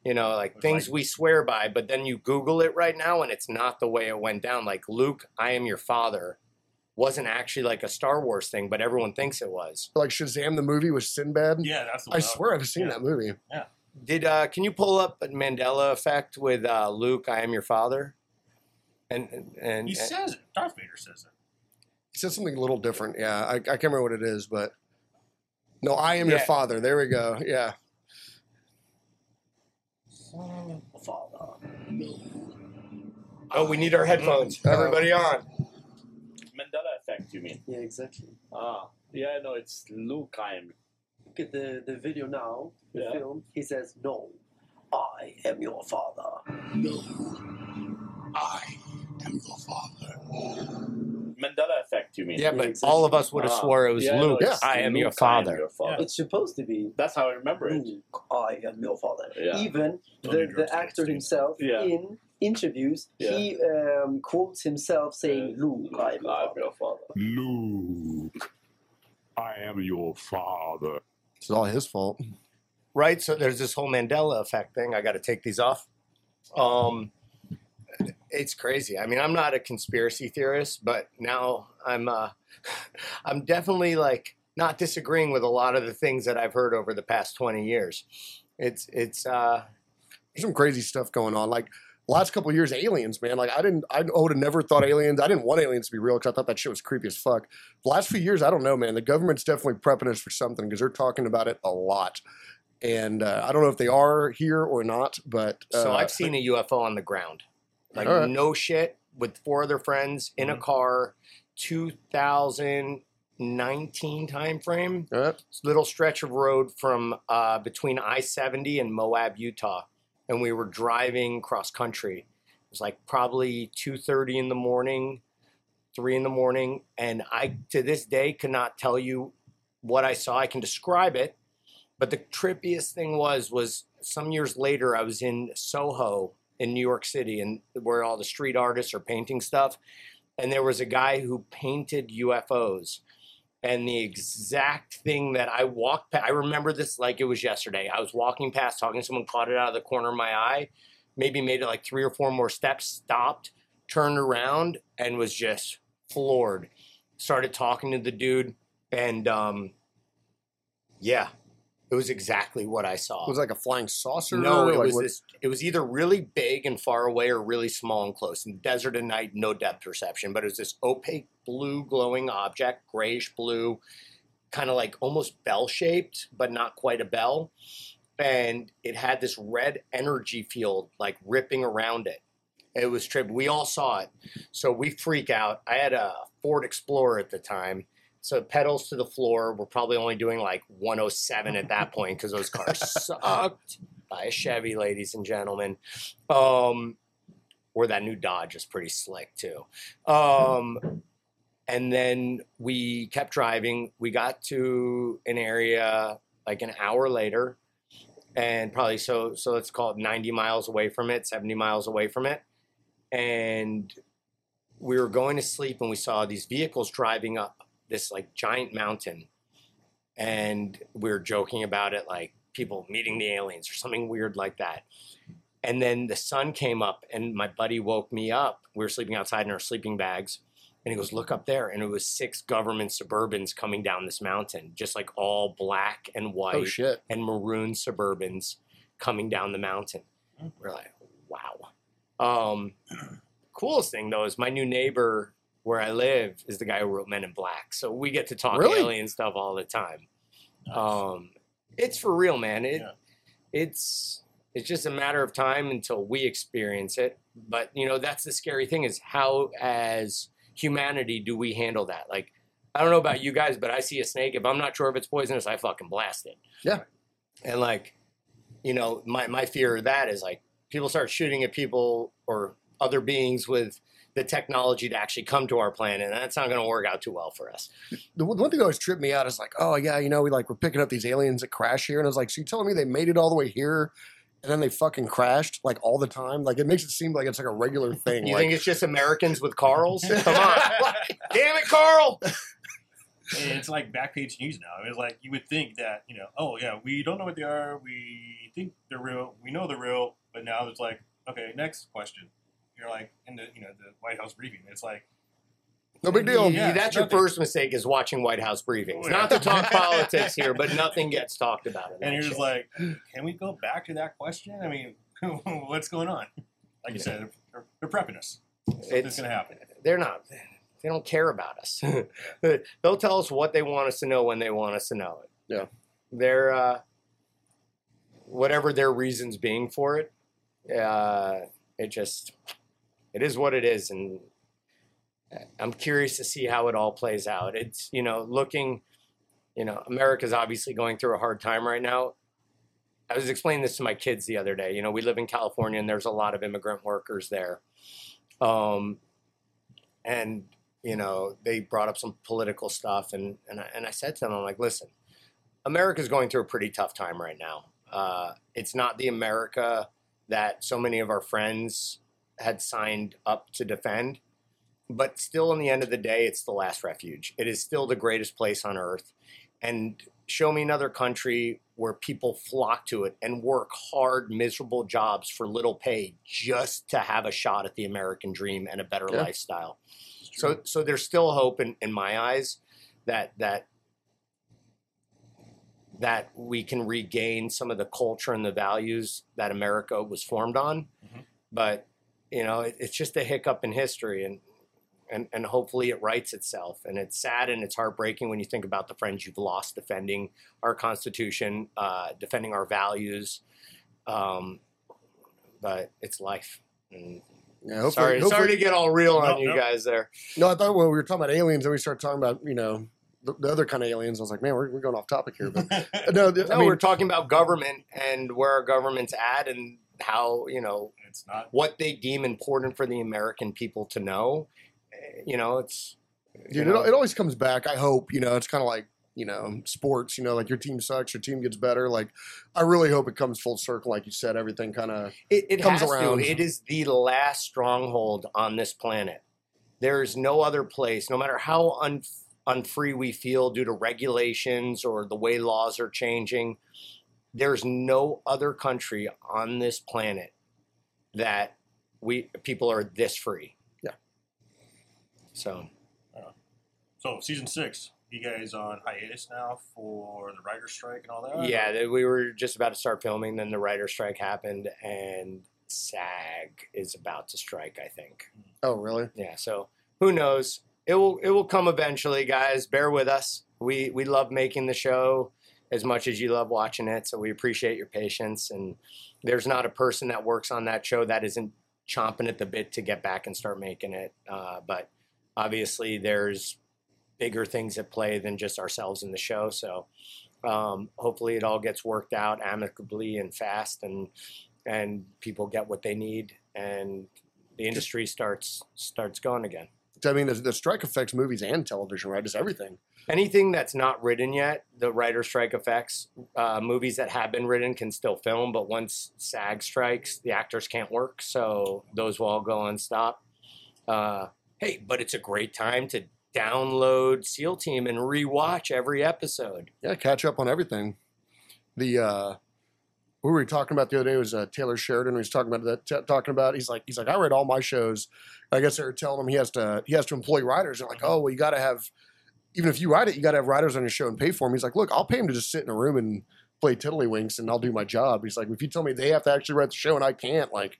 you know like It's things like- we swear by but then you google it right now and it's not the way it went down like Luke I am your father wasn't actually like a Star Wars thing but everyone thinks it was like Shazam the movie with Sinbad. Yeah, that's the I one swear I've seen yeah. that movie. Yeah. Did uh, can you pull up a Mandela effect with uh, Luke? I am your father. And and, and He says it. Darth Vader says it. He said something a little different. Yeah, I, I can't remember what it is, but no, I am your father. There we go. Yeah, oh, we need our headphones. Uh-oh. Everybody on. Mandela effect, you mean? Yeah, exactly. Ah, yeah, no, it's Luke. I am. Look at the, the video now, the Yeah. film. He says, No, I am your father. No, I am your father. Mandela effect, you mean? Yeah, but exactly. all of us would have Ah, swore it was yeah, Luke. no, it's I am Luke, your father. your father. It's supposed to be That's how I remember it. Luke, I am your father. Yeah. Even Don't the, do the actor to himself Yeah. in interviews, Yeah. he um, quotes himself saying, Yeah. Luke, I am your I am father. your father. Luke, I am your father. it's all his fault. Right. So there's this whole Mandela effect thing. I got to take these off. Um, it's crazy. I mean, I'm not a conspiracy theorist, but now I'm. Uh, I'm definitely like not disagreeing with a lot of the things that I've heard over the past 20 years. It's it's uh, There's some crazy stuff going on. Like last couple of years, aliens, man. Like I didn't, I would have never thought aliens. I didn't want aliens to be real because I thought that shit was creepy as fuck. The last few years, I don't know, man. The government's definitely prepping us for something because they're talking about it a lot. And uh, I don't know if they are here or not, but uh, So I've seen a UFO on the ground, like right. no shit, with four other friends in a Mhm. car, 2019 time frame. Little stretch of road from uh, between I-70 and Moab, Utah, and we were driving cross country. It was like probably 2:30 in the morning, three in the morning, and I to this day cannot tell you what I saw. I can describe it, but the trippiest thing was was some years later I was in Soho in New York City and where all the street artists are painting stuff and there was a guy who painted UFOs and the exact thing that I walked past I remember this like it was yesterday. I was walking past talking to someone caught it out of the corner of my eye, maybe made it like 3 or 4 more steps, stopped, turned around and was just floored. Started talking to the dude and um yeah, it was exactly what I saw. it was like a flying saucer. No, it like was what- this. It was either really big and far away, or really small and close. In desert at night, no depth perception, but it was this opaque blue glowing object, grayish blue, kind of like almost bell shaped, but not quite a bell. And it had this red energy field like ripping around it. It was trip. We all saw it, so we freak out. I had a Ford Explorer at the time. So pedals to the floor. We're probably only doing like 107 at that point because those cars sucked. By a Chevy, ladies and gentlemen. Um, or that new Dodge is pretty slick too. Um, and then we kept driving. We got to an area like an hour later, and probably so so let's call it 90 miles away from it, 70 miles away from it, and we were going to sleep and we saw these vehicles driving up this like giant mountain and we were joking about it like people meeting the aliens or something weird like that. And then the sun came up and my buddy woke me up. We were sleeping outside in our sleeping bags and he goes look up there. And it was six government suburbans coming down this mountain just like all black and white Oh and maroon suburbans coming down the mountain. We're like, wow. Um, coolest thing though is my new neighbor where I live is the guy who wrote Men in Black, so we get to talk Really? alien stuff all the time. Um, it's for real, man. It Yeah. it's it's just a matter of time until we experience it. But you know, that's the scary thing is how as humanity do we handle that? Like, I don't know about you guys, but I see a snake. If I'm not sure if it's poisonous, I fucking blast it. Yeah. And like, you know, my my fear of that is like people start shooting at people or other beings with the technology to actually come to our planet, and that's not going to work out too well for us. The one one thing that always tripped me out is like, oh yeah, you know, we like we're picking up these aliens that crash here, and I was like, so you telling me they made it all the way here, and then they fucking crashed like all the time? Like it makes it seem like it's like a regular thing. You like, think it's just Americans with Carls? Come on, damn it, Carl! And it's like backpage news now. It's like you would think that you know, oh yeah, we don't know what they are. We think they're real. We know they're real, but now it's like, okay, next question. You're like in the you know the White House briefing. It's like no big deal. Yeah, that's your nothing. first mistake is watching White House briefings. Yeah. Not to talk politics here, but nothing gets talked about. In and you're just like, can we go back to that question? I mean, what's going on? Like you said, they're, they're prepping us. Something's It's- going to happen. they're not. They don't care about us. They'll tell us what they want us to know when they want us to know it. Yeah. They're uh, whatever their reasons being for it. Uh, it just it is what it is, and I'm curious to see how it all plays out. It's you know looking, you know, America's obviously going through a hard time right now. I was explaining this to my kids the other day. You know, we live in California, and there's a lot of immigrant workers there. Um, and you know they brought up some political stuff and and I, and I said to them I'm like listen America's going through a pretty tough time right now uh, it's not the America that so many of our friends had signed up to defend but still in the end of the day it's the last refuge it is still the greatest place on earth and show me another country where people flock to it and work hard miserable jobs for little pay just to have a shot at the American dream and a better Yeah. lifestyle so so there's still hope in, in my eyes that that that we can regain some of the culture and the values that America was formed on. Mhm. But you know, it, it's just a hiccup in history and and, and hopefully it rights itself. And it's sad and it's heartbreaking when you think about the friends you've lost defending our Constitution, uh, defending our values. Um, but it's life. And Yeah, hopefully, sorry, hopefully- sorry to get all real on you no. guys there. No, I thought when we were talking about aliens, and we started talking about you know the, the other kind of aliens. I was like, man, we're, we're going off topic here. But no, th- No, I mean, we're talking about government and where our government's at and how, you know, it's not. what they deem important for the American people to know. Eh, You know, it's dude, know, it, it always comes back. I hope you know it's kind of like you know sports. You know, like your team sucks, your team gets better. Like I really hope it comes full circle. Like you said, everything kind of it, it comes around. to. It is the last stronghold on this planet. There is no other place, no matter how un, unfree we feel due to regulations or the way laws are changing. There's no other country on this planet that we people are this free. Yeah. So So season six, you guys on hiatus now for the writer's strike and all that? Yeah, we were just about to start filming, then the writer's strike happened, and SAG is about to strike. I think. Hmm. oh really? Yeah. So who knows? It will. It will come eventually, guys. Bear with us. We we love making the show as much as you love watching it. So we appreciate your patience. And there's not a person that works on that show that isn't chomping at the bit to get back and start making it. Uh, but obviously, there's bigger things at play than just ourselves in the show. So um, hopefully it all gets worked out amicably and fast, and and people get what they need, and the industry starts starts going again. I mean, the, the strike affects movies and television, right? It's everything. Anything that's not written yet, the writer strike affects. Uh, movies that have been written can still film, but once SAG strikes, the actors can't work, so those will all go on stop. Uh, hey, but it's a great time to download SEAL Team and rewatch every episode. Yeah, catch up on everything. The uh who were we talking about the other day was uh, Taylor Sheridan. He was talking about that. T- talking about he's like he's like I read all my shows. I guess they were telling him he has to he has to employ writers. They're like, oh well, you got to have even if you write it, you got to have writers on your show and pay for them. He's like, look, I'll pay him to just sit in a room and play tiddlywinks, and I'll do my job. He's like, if you tell me they have to actually write the show and I can't, like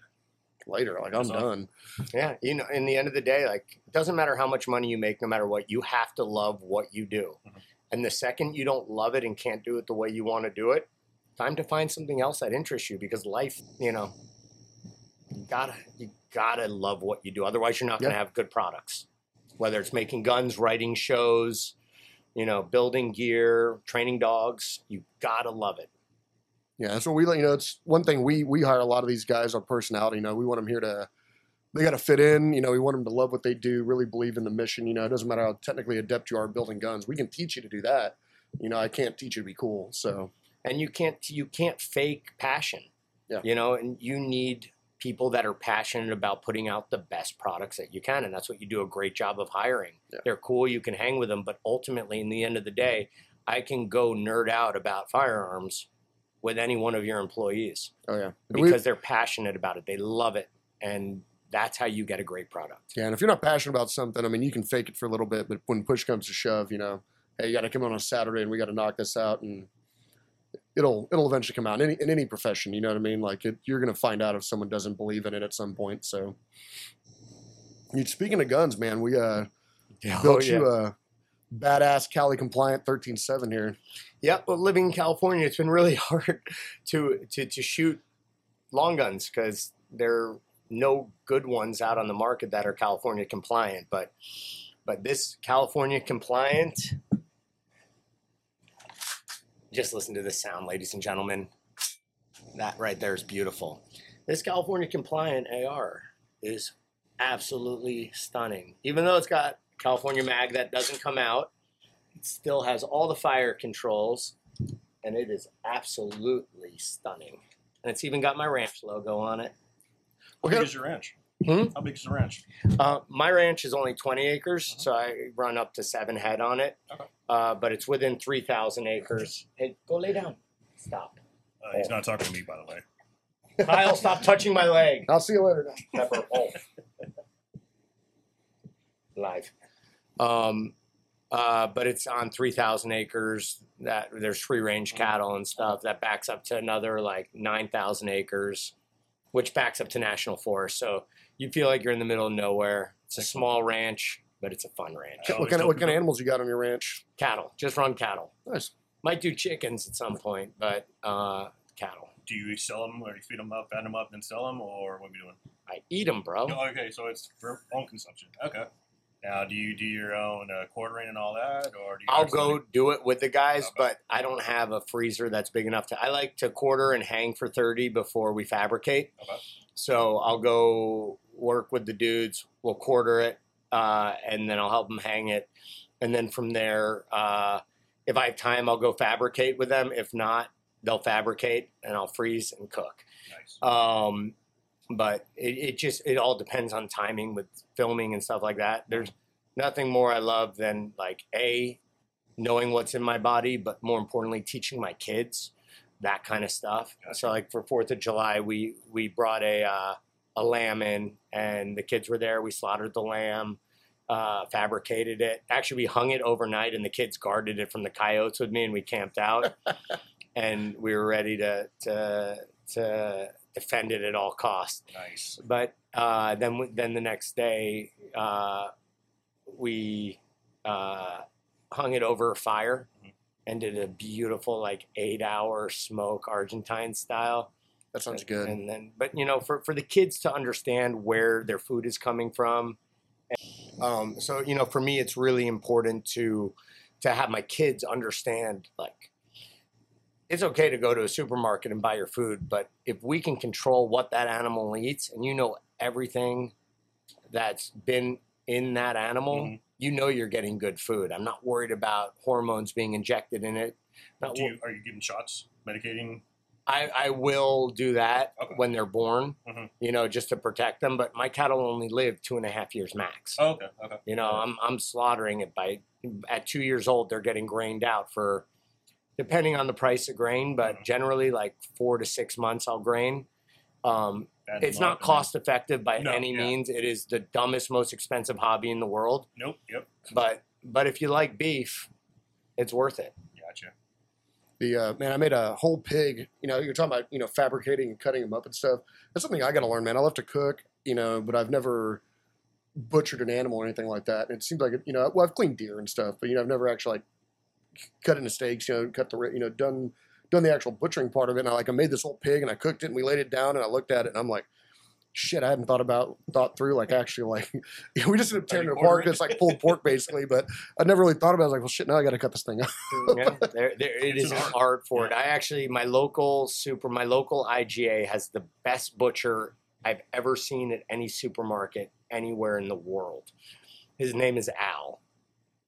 later, like I'm That's awesome. done. Yeah, you know, in the end of the day, like it doesn't matter how much money you make, no matter what, you have to love what you do. Mhm. And the second you don't love it and can't do it the way you want to do it, time to find something else that interests you because life, you know, you gotta you gotta love what you do. Otherwise, you're not gonna have good products. Whether it's making guns, writing shows, you know, building gear, training dogs, you gotta love it. Yeah, that's what we. You know, it's one thing we we hire a lot of these guys on personality. You know, we want them here to they got to fit in. You know, we want them to love what they do, really believe in the mission. You know, it doesn't matter how technically adept you are building guns. We can teach you to do that. You know, I can't teach you to be cool. So and you can't you can't fake passion. Yeah. You know, and you need people that are passionate about putting out the best products that you can, and that's what you do a great job of hiring. Yeah. They're cool, you can hang with them, but ultimately, in the end of the day, I can go nerd out about firearms with any one of your employees oh yeah, And we- because they're passionate about it. They love it, and that's how you get a great product. yeah. And if you're not passionate about something, I mean, you can fake it for a little bit, but when push comes to shove, you know, hey, you got to come on a Saturday and we got to knock this out and. It'll it'll eventually come out in any, in any profession. You know what I mean? Like it, you're gonna find out if someone doesn't believe in it at some point. So, You- speaking of guns, man, we uh Oh, built you a badass Cali compliant 13.7 here. Yep, but living in California, it's been really hard to to, to shoot long guns because there are no good ones out on the market that are California compliant. But but this California compliant, just listen to this sound, ladies and gentlemen. That right there is beautiful. This California compliant AR is absolutely stunning. Even though it's got California mag that doesn't come out, it still has all the fire controls, and it is absolutely stunning. And it's even got my ranch logo on it. How Okay. your ranch? Hmm? How big is the ranch? Uh, my ranch is only 20 acres, so I run up to seven head on it. Okay. Uh, but it's within 3,000 acres. Hey, go lay down. Stop. Uh, he's not talking to me, by the way. Kyle, stop touching my leg. I'll see you later. Pepper. Oh. Live. Um, uh, but it's on 3,000 acres. That there's free range cattle and stuff. That backs up to another like 9,000 acres, which backs up to national forest. So you feel like you're in the middle of nowhere. It's a small ranch, but it's a fun ranch. I What kind of tell what kind of animals you got on your ranch? Cattle, just run cattle. Nice. Might do chickens at some point, but uh, cattle. Do you sell them, or you feed them up, fatten them up, then sell them, or what are we doing? I eat them, bro. No, okay, so it's for own consumption. Okay. Now, do you do your own uh, quartering and all that, or do you? I'll actually- go do it with the guys, Okay. but I don't have a freezer that's big enough to. I like to quarter and hang for 30 before we fabricate. Okay. So I'll go work with the dudes. We'll quarter it, uh, and then I'll help them hang it. And then from there, uh, if I have time, I'll go fabricate with them. If not, they'll fabricate and I'll freeze and cook. Nice. Um, but it, it just it all depends on timing with filming and stuff like that. There's nothing more I love than like a knowing what's in my body, but more importantly, teaching my kids that kind of stuff. So like for Fourth of July, we we brought a uh, a lamb in, and the kids were there. We slaughtered the lamb. Uh, fabricated it. Actually, we hung it overnight, and the kids guarded it from the coyotes with me, and we camped out. and we were ready to to to defend it at all costs. Nice. But uh, then then the next day uh, we uh, hung it over a fire Mhm. and did a beautiful like eight hour smoke Argentine style. That sounds good. And then, but you know, for for the kids to understand where their food is coming from, Um, so you know, for me, it's really important to to have my kids understand like it's okay to go to a supermarket and buy your food, but if we can control what that animal eats and you know everything that's been in that animal, Mhm. you know you're getting good food. I'm not worried about hormones being injected in it. Not Do you, are you giving shots, medicating? I, I will do that Okay. when they're born, Mhm. you know, just to protect them. But my cattle only live two and a half years max. Oh, okay, okay. You know, I'm I'm slaughtering it by at two years old. They're getting grained out for, depending on the price of grain, but Mhm. generally like four to six months I'll grain. Um, it's not cost effective by No, any yeah. means. It is the dumbest, most expensive hobby in the world. Nope. Yep. But but if you like beef, it's worth it. The uh, man, I made a whole pig. You know, you're talking about you know fabricating and cutting them up and stuff. That's something I got to learn, man. I love to cook, you know, but I've never butchered an animal or anything like that. And it seems like you know, well, I've cleaned deer and stuff, but you know, I've never actually like cut into steaks. You know, cut the you know done done the actual butchering part of it. And I like I made this whole pig and I cooked it and we laid it down and I looked at it and I'm like. Shit, I hadn't thought about thought through like actually like we just ended up tearing it apart. It's like pulled pork basically, but I never really thought about. it. I was like, well, shit, now I got to cut this thing out. yeah, there, there, it It's is an an art. art for it. I actually, my local super, my local IGA has the best butcher I've ever seen at any supermarket anywhere in the world. His name is Al.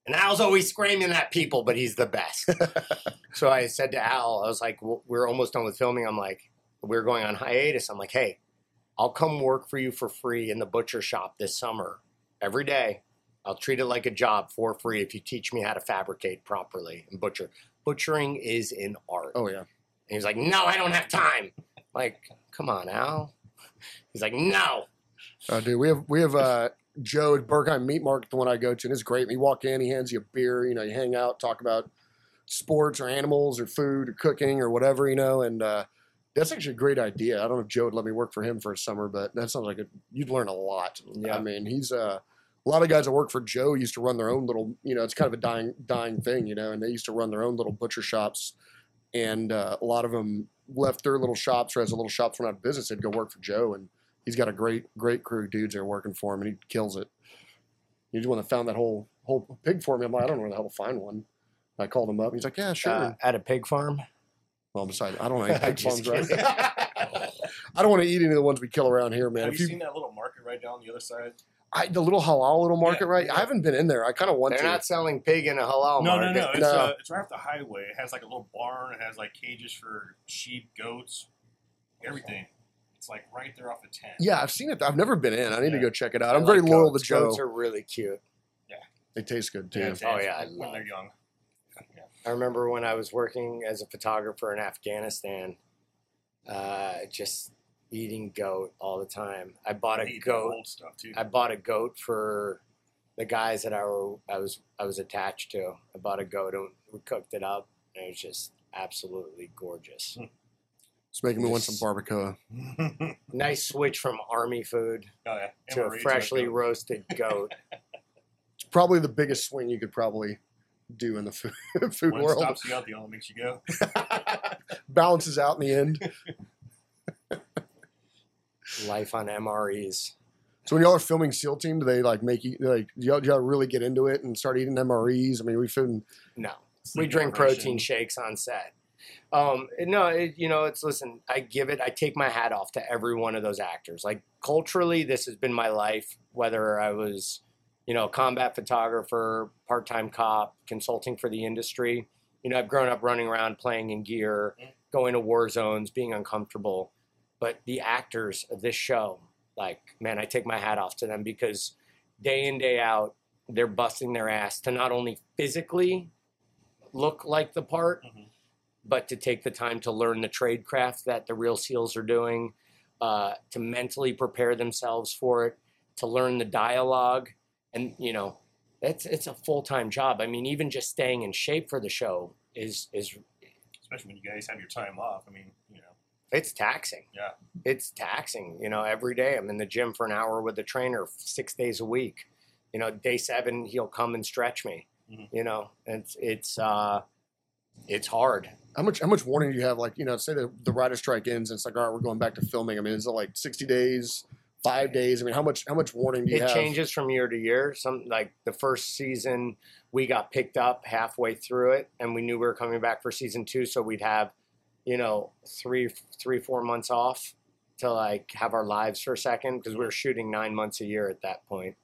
And Al's always screaming at people, but he's the best. so I said to Al, I was like, "Well, we're almost done with filming. I'm like, we're going on hiatus. I'm like, hey, I'll come work for you for free in the butcher shop this summer every day. I'll treat it like a job for free if you teach me how to fabricate properly and butcher. Butchering is an art. Oh yeah. And he's like, no, I don't have time. Like, come on, Al. He's like, no. Uh, dude, we have we have uh, Joe at Bergheim Meat Market, the one I go to, and it's great. You walk in, he hands you a beer. You know, you hang out, talk about sports or animals or food or cooking or whatever. You know, and uh, that's actually a great idea. I don't know if Joe would let me work for him for a summer, but that sounds like a, you'd learn a lot. Yeah. I mean, he's uh, a lot of guys that work for Joe used to run their own little. You know, it's kind of a dying dying thing. You know, and they used to run their own little butcher shops, and uh, a lot of them left their little shops or as a little shops went out of business, they'd go work for Joe and he's got a great, great crew of dudes that are working for him, and he kills it. He's the one that found that whole whole pig for me. I'm like, I don't know where the hell to find one. I called him up. He's like, Yeah, sure. Uh, at a pig farm. Well, besides, I don't know any pig Just farms, right? I don't want to eat any of the ones we kill around here, man. Have If you you, seen that little market right down the other side? I, the little halal little market, Yeah, right? yeah. I haven't been in there. I kind of want to. They're not selling pig in a halal no, no, market. no. It's, No. Uh, it's right off the highway. It has like a little barn. It has like cages for sheep, goats, everything. It's like right there off the tent. yeah, I've seen it. I've never been in. I need to go check it out. I I'm very like loyal goats. to Joe. Goats are really cute. Yeah, they taste good too. Yeah, Oh, yeah, I when love- they're young. I remember when I was working as a photographer in Afghanistan, uh, just eating goat all the time. I bought a eat goat. old stuff too. I bought a goat for the guys that I, were, I was I was attached to. I bought a goat and we cooked it up, and it was just absolutely gorgeous. It's making me want some barbacoa. oh Nice switch from army food yeah, to a freshly roasted goat. It's probably the biggest swing you could probably do in the food, food One world. stops you out, the other makes you go. Balances out in the end. Life on MREs. So when y'all are filming SEAL Team, do they like make you like do y'all, do y'all really get into it and start eating MREs? I mean, we filmed. No, Sleep we drink protein shakes on set. Um, no, it, you know, it's listen. I give it. I take my hat off to every one of those actors. Like culturally, this has been my life. Whether I was, you know, combat photographer, part-time cop, consulting for the industry. You know, I've grown up running around playing in gear, going to war zones, being uncomfortable. But the actors of this show, like, man, I take my hat off to them because day in day out, they're busting their ass to not only physically look like the part, Mhm. but to take the time to learn the trade craft that the real SEALs are doing, uh, to mentally prepare themselves for it, to learn the dialogue, and you know, it's it's a full time job. I mean, even just staying in shape for the show is is Especially when you guys have your time off. I mean, you know, it's taxing. Yeah. It's taxing. You know, every day I'm in the gym for an hour with the trainer six days a week. You know, day seven he'll come and stretch me. Mhm. You know, it's it's uh it's hard. How much how much warning do you have? Like you know, say the the writer strike ends and it's like all right, we're going back to filming. I mean, is it like sixty days, five days? I mean, how much how much warning do you it have? changes from year to year. Some like the first season, we got picked up halfway through it, and we knew we were coming back for season two, so we'd have, you know, three, three, four months off to like have our lives for a second because we were shooting nine months a year at that point.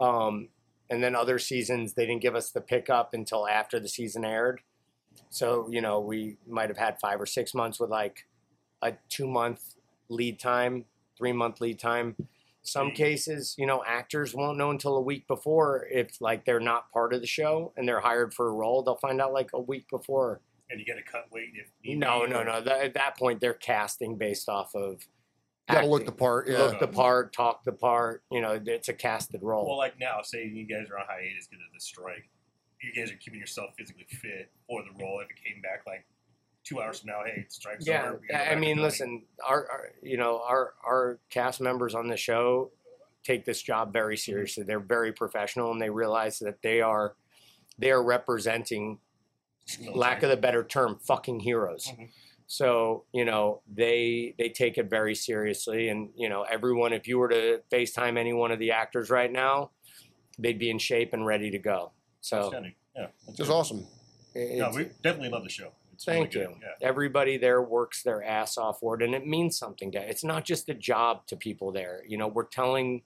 Um, and then other seasons, they didn't give us the pickup until after the season aired. So you know, we might have had five or six months with like a two month lead time, three month lead time some cases, you know, actors won't know until a week before if like they're not part of the show and they're hired for a role. They'll find out like a week before. And you get a cut weight if need No, be, no, no. That, at that point, they're casting based off of. You gotta look the part. Yeah. Look the part, talk the part. You know, it's a casted role. Well, like now, say you guys are on hiatus because of the strike. You guys are keeping yourself physically fit for the role. If it came back like two hours from now, hey, it strikes yeah, over. we go I mean, listen, our, our you know our our cast members on the show take this job very Mm-hmm. seriously. They're very professional, and they realize that they are they are representing, lack of the better term, fucking heroes. Mhm. So you know they they take it very seriously, and you know everyone. If you were to FaceTime any one of the actors right now, they'd be in shape and ready to go. So Yeah, that's It's good. awesome. No, we definitely love the show. It's Thank really you. good. Yeah. Everybody there works their ass off for it, and it means something to. It's not just a job to people there. You know, we're telling.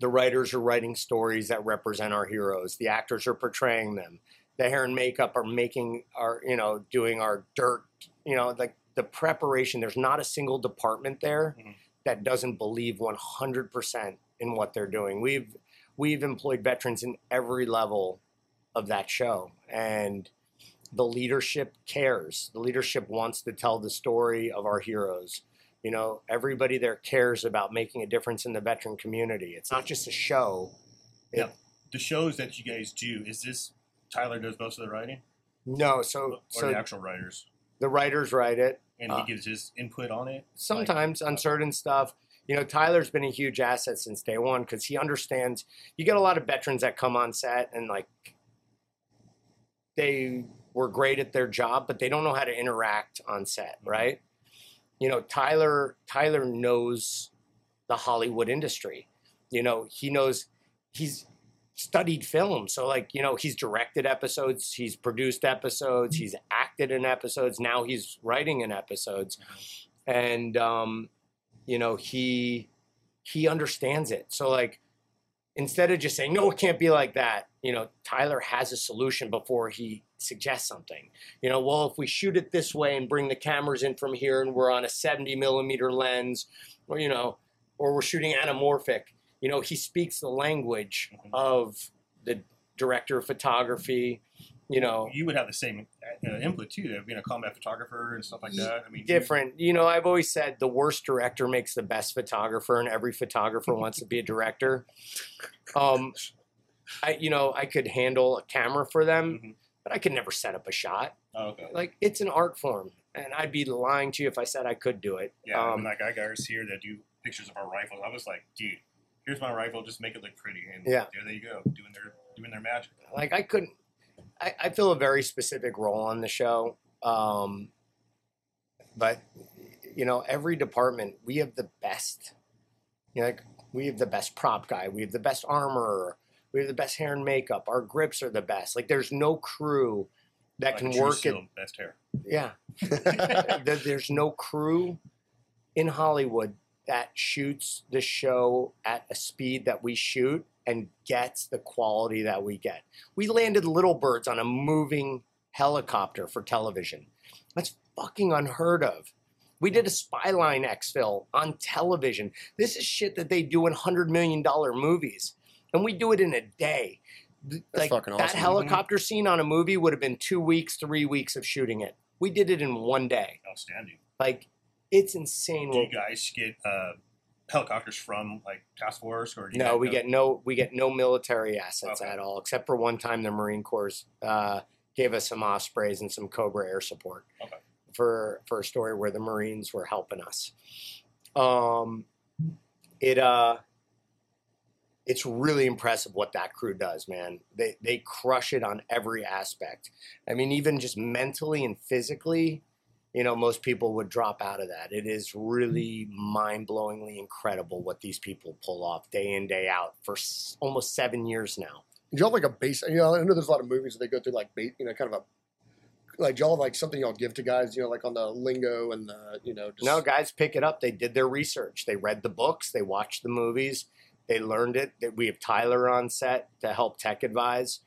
The writers are writing stories that represent our heroes. The actors are portraying them. The hair and makeup are making our, you know, doing our dirt. You know, like the preparation. There's not a single department there Mhm. that doesn't believe 100% in what they're doing. We've we've employed veterans in every level of that show, and the leadership cares. The leadership wants to tell the story of our heroes. You know, everybody there cares about making a difference in the veteran community. It's not just a show. It- Yeah. The shows that you guys do, is this Tyler does most of the writing, No, or so the actual writers, the writers write it. and Uh, he gives his input on it? Sometimes on certain stuff, you know, Tyler's been a huge asset since day one because he understands. You get a lot of veterans that come on set and like they were great at their job, but they don't know how to interact on set, right? You know, Tyler Tyler knows the Hollywood industry. You know, he knows he's studied film. So like, you know, he's directed episodes, he's produced episodes, he's acted in episodes, now he's writing in episodes. And um, you know, he he understands it. So like instead of just saying, no, it can't be like that, you know, Tyler has a solution before he suggests something. You know, well, if we shoot it this way and bring the cameras in from here and we're on a 70 millimeter lens, or, you know, or we're shooting anamorphic, you know, he speaks the language Mhm. of the director of photography, you know, You would have the same uh, input too, of being a combat photographer and stuff like that. I mean, you- different. You know, I've always said the worst director makes the best photographer, and every photographer wants to be a director. Um, I, you know, I could handle a camera for them, Mhm. but I could never set up a shot. Oh, okay. Like it's an art form, and I'd be lying to you if I said I could do it. Yeah, I Um, mean, like I guys here that do pictures of our rifles. I was like, dude, here's my rifle. Just make it look pretty. And Yeah. there they go, doing their doing their magic. like I couldn't. I, I feel a very specific role on the show, um, but you know, every department we have the best. You know, like we have the best prop guy, we have the best armor, we have the best hair and makeup. Our grips are the best. Like there's no crew that can work at best hair. yeah. There's no crew in Hollywood that shoots the show at a speed that we shoot and gets the quality that we get. We landed Little Birds on a moving helicopter for television. That's fucking unheard of. We did a SPIE line exfil on television. This is shit that they do in $100 million movies. And we do it in a day. That's like fucking that helicopter scene on a movie would have been two weeks, three weeks of shooting it. We did it in one day. Outstanding. Like it's insane. Do you guys get uh, helicopters from like task force or? do you no, we know- get no we get no military assets Okay. at all, except for one time the Marine Corps uh, gave us some Ospreys and some Cobra air support Okay. for for a story where the Marines were helping us. Um, it uh, it's really impressive what that crew does, man. They they crush it on every aspect. I mean, even just mentally and physically, you know, most people would drop out of that. It is really mind-blowingly incredible what these people pull off day in day out for s- almost seven years now. Do y'all like a base? You know, I know there's a lot of movies that they go through like bait, you know, kind of a like y'all have like something y'all give to guys, you know, like on the lingo and the, you know, just, No, guys pick it up. They did their research. They read the books. They watched the movies. They learned it. That we have Tyler on set to help tech advise,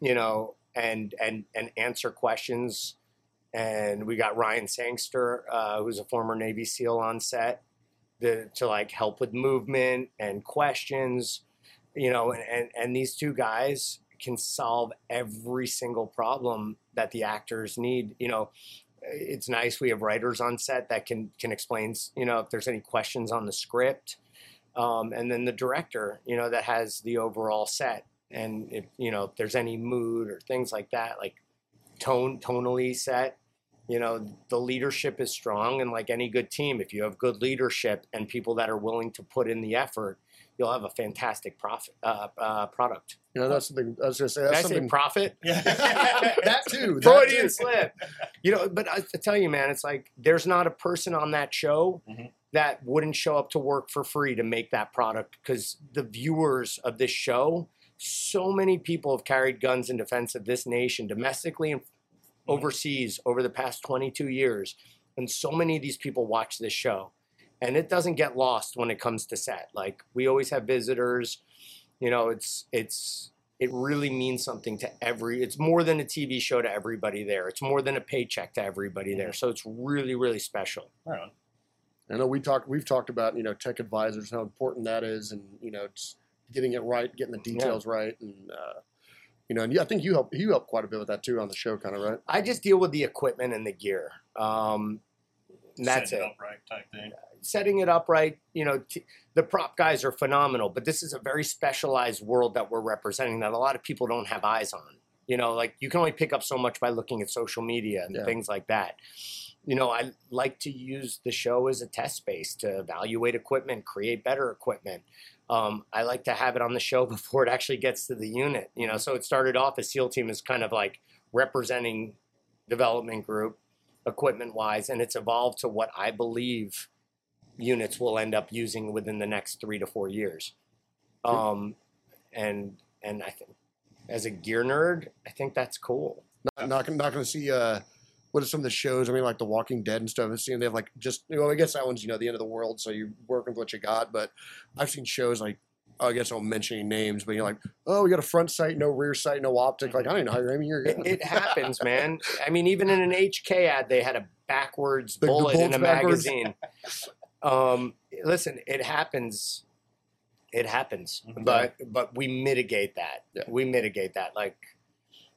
you know, and and and answer questions. And we got Ryan Sangster, uh, who's a former Navy SEAL, on set to, to like help with movement and questions, you know. And, and and these two guys can solve every single problem that the actors need, you know it's nice we have writers on set that can can explain you know if there's any questions on the script um, and then the director you know that has the overall set and if you know if there's any mood or things like that like tone tonally set you know the leadership is strong and like any good team if you have good leadership and people that are willing to put in the effort you'll have a fantastic profit uh, uh, product you know, that's something I was gonna say. Did That's I say something profit that too. That Freudian too. slip. You know, but I, I tell you, man, it's like there's not a person on that show Mhm. That wouldn't show up to work for free to make that product because the viewers of this show, so many people have carried guns in defense of this nation domestically and overseas over the past 22 years. And so many of these people watch this show. And it doesn't get lost when it comes to set. Like we always have visitors. You know, it's it's it really means something to every it's more than a tv show to everybody there it's more than a paycheck to everybody there mm-hmm. so it's really really special Right. I know we talked. We've talked about you know tech advisors, how important that is, and you know just getting it right, getting the details right, and uh, you know, and I think you help. You help quite a bit with that too on the show, kind of right. i just deal with the equipment and the gear um, and that's Set it up right type thing. setting it up right you know t- the prop guys are phenomenal but this is a very specialized world that we're representing that a lot of people don't have eyes on you know like you can only pick up so much by looking at social media and Yeah. things like that you know i like to use the show as a test space to evaluate equipment create better equipment um, i like to have it on the show before it actually gets to the unit you know so it started off as seal team as kind of like representing development group equipment wise and it's evolved to what i believe units will end up using within the next three to four years. Um, and and I think as a gear nerd, I think that's cool. Not not, not going to see uh, what are some of the shows? I mean, like The Walking Dead and stuff. I've seen they have like just. You know, I guess that one's you know the end of the world, so you work with what you got. But I've seen shows like. oh, I guess I won't mention any names, but you're like, oh, we got a front sight, no rear sight, no optic. Like, I don't even know how you're aiming your It, happens, man. I mean, even in an HK ad, they had a backwards The- the bullet in a backwards. magazine. Um, listen, it happens. It happens, Mhm. but but we mitigate that. Yeah. We mitigate that, like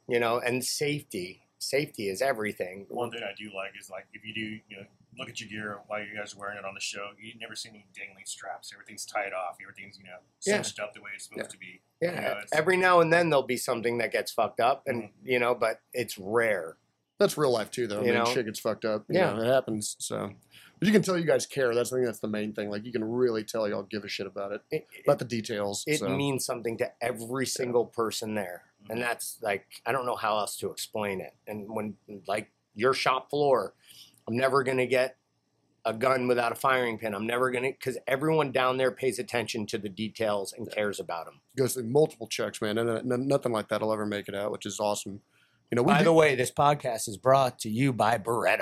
you know, and safety. Safety is everything. One thing I do like is like if you do, you know, look at your gear while you guys are wearing it on the show, you never see any dangling straps. Everything's tied off. Everything's you know Yeah. cinched up the way it's supposed to be. Yeah, You know, every now and then there'll be something that gets fucked up, and Mm-hmm. you know, but it's rare. That's real life too, though. I You mean, know? shit gets fucked up. You Yeah. know, it happens. So, but you can tell you guys care. That's I think that's the main thing. Like you can really tell y'all give a shit about it, It, about the details. it so. means something to every single person there. And mm-hmm. that's like I don't know how else to explain it. And when like your shop floor, I'm never gonna get a gun without a firing pin. I'm never gonna because everyone down there pays attention to the details and cares about them. goes through multiple checks, man, and, uh, and nothing like that'll ever make it out, which is awesome. You know, By do- the way, this podcast is brought to you by Beretta.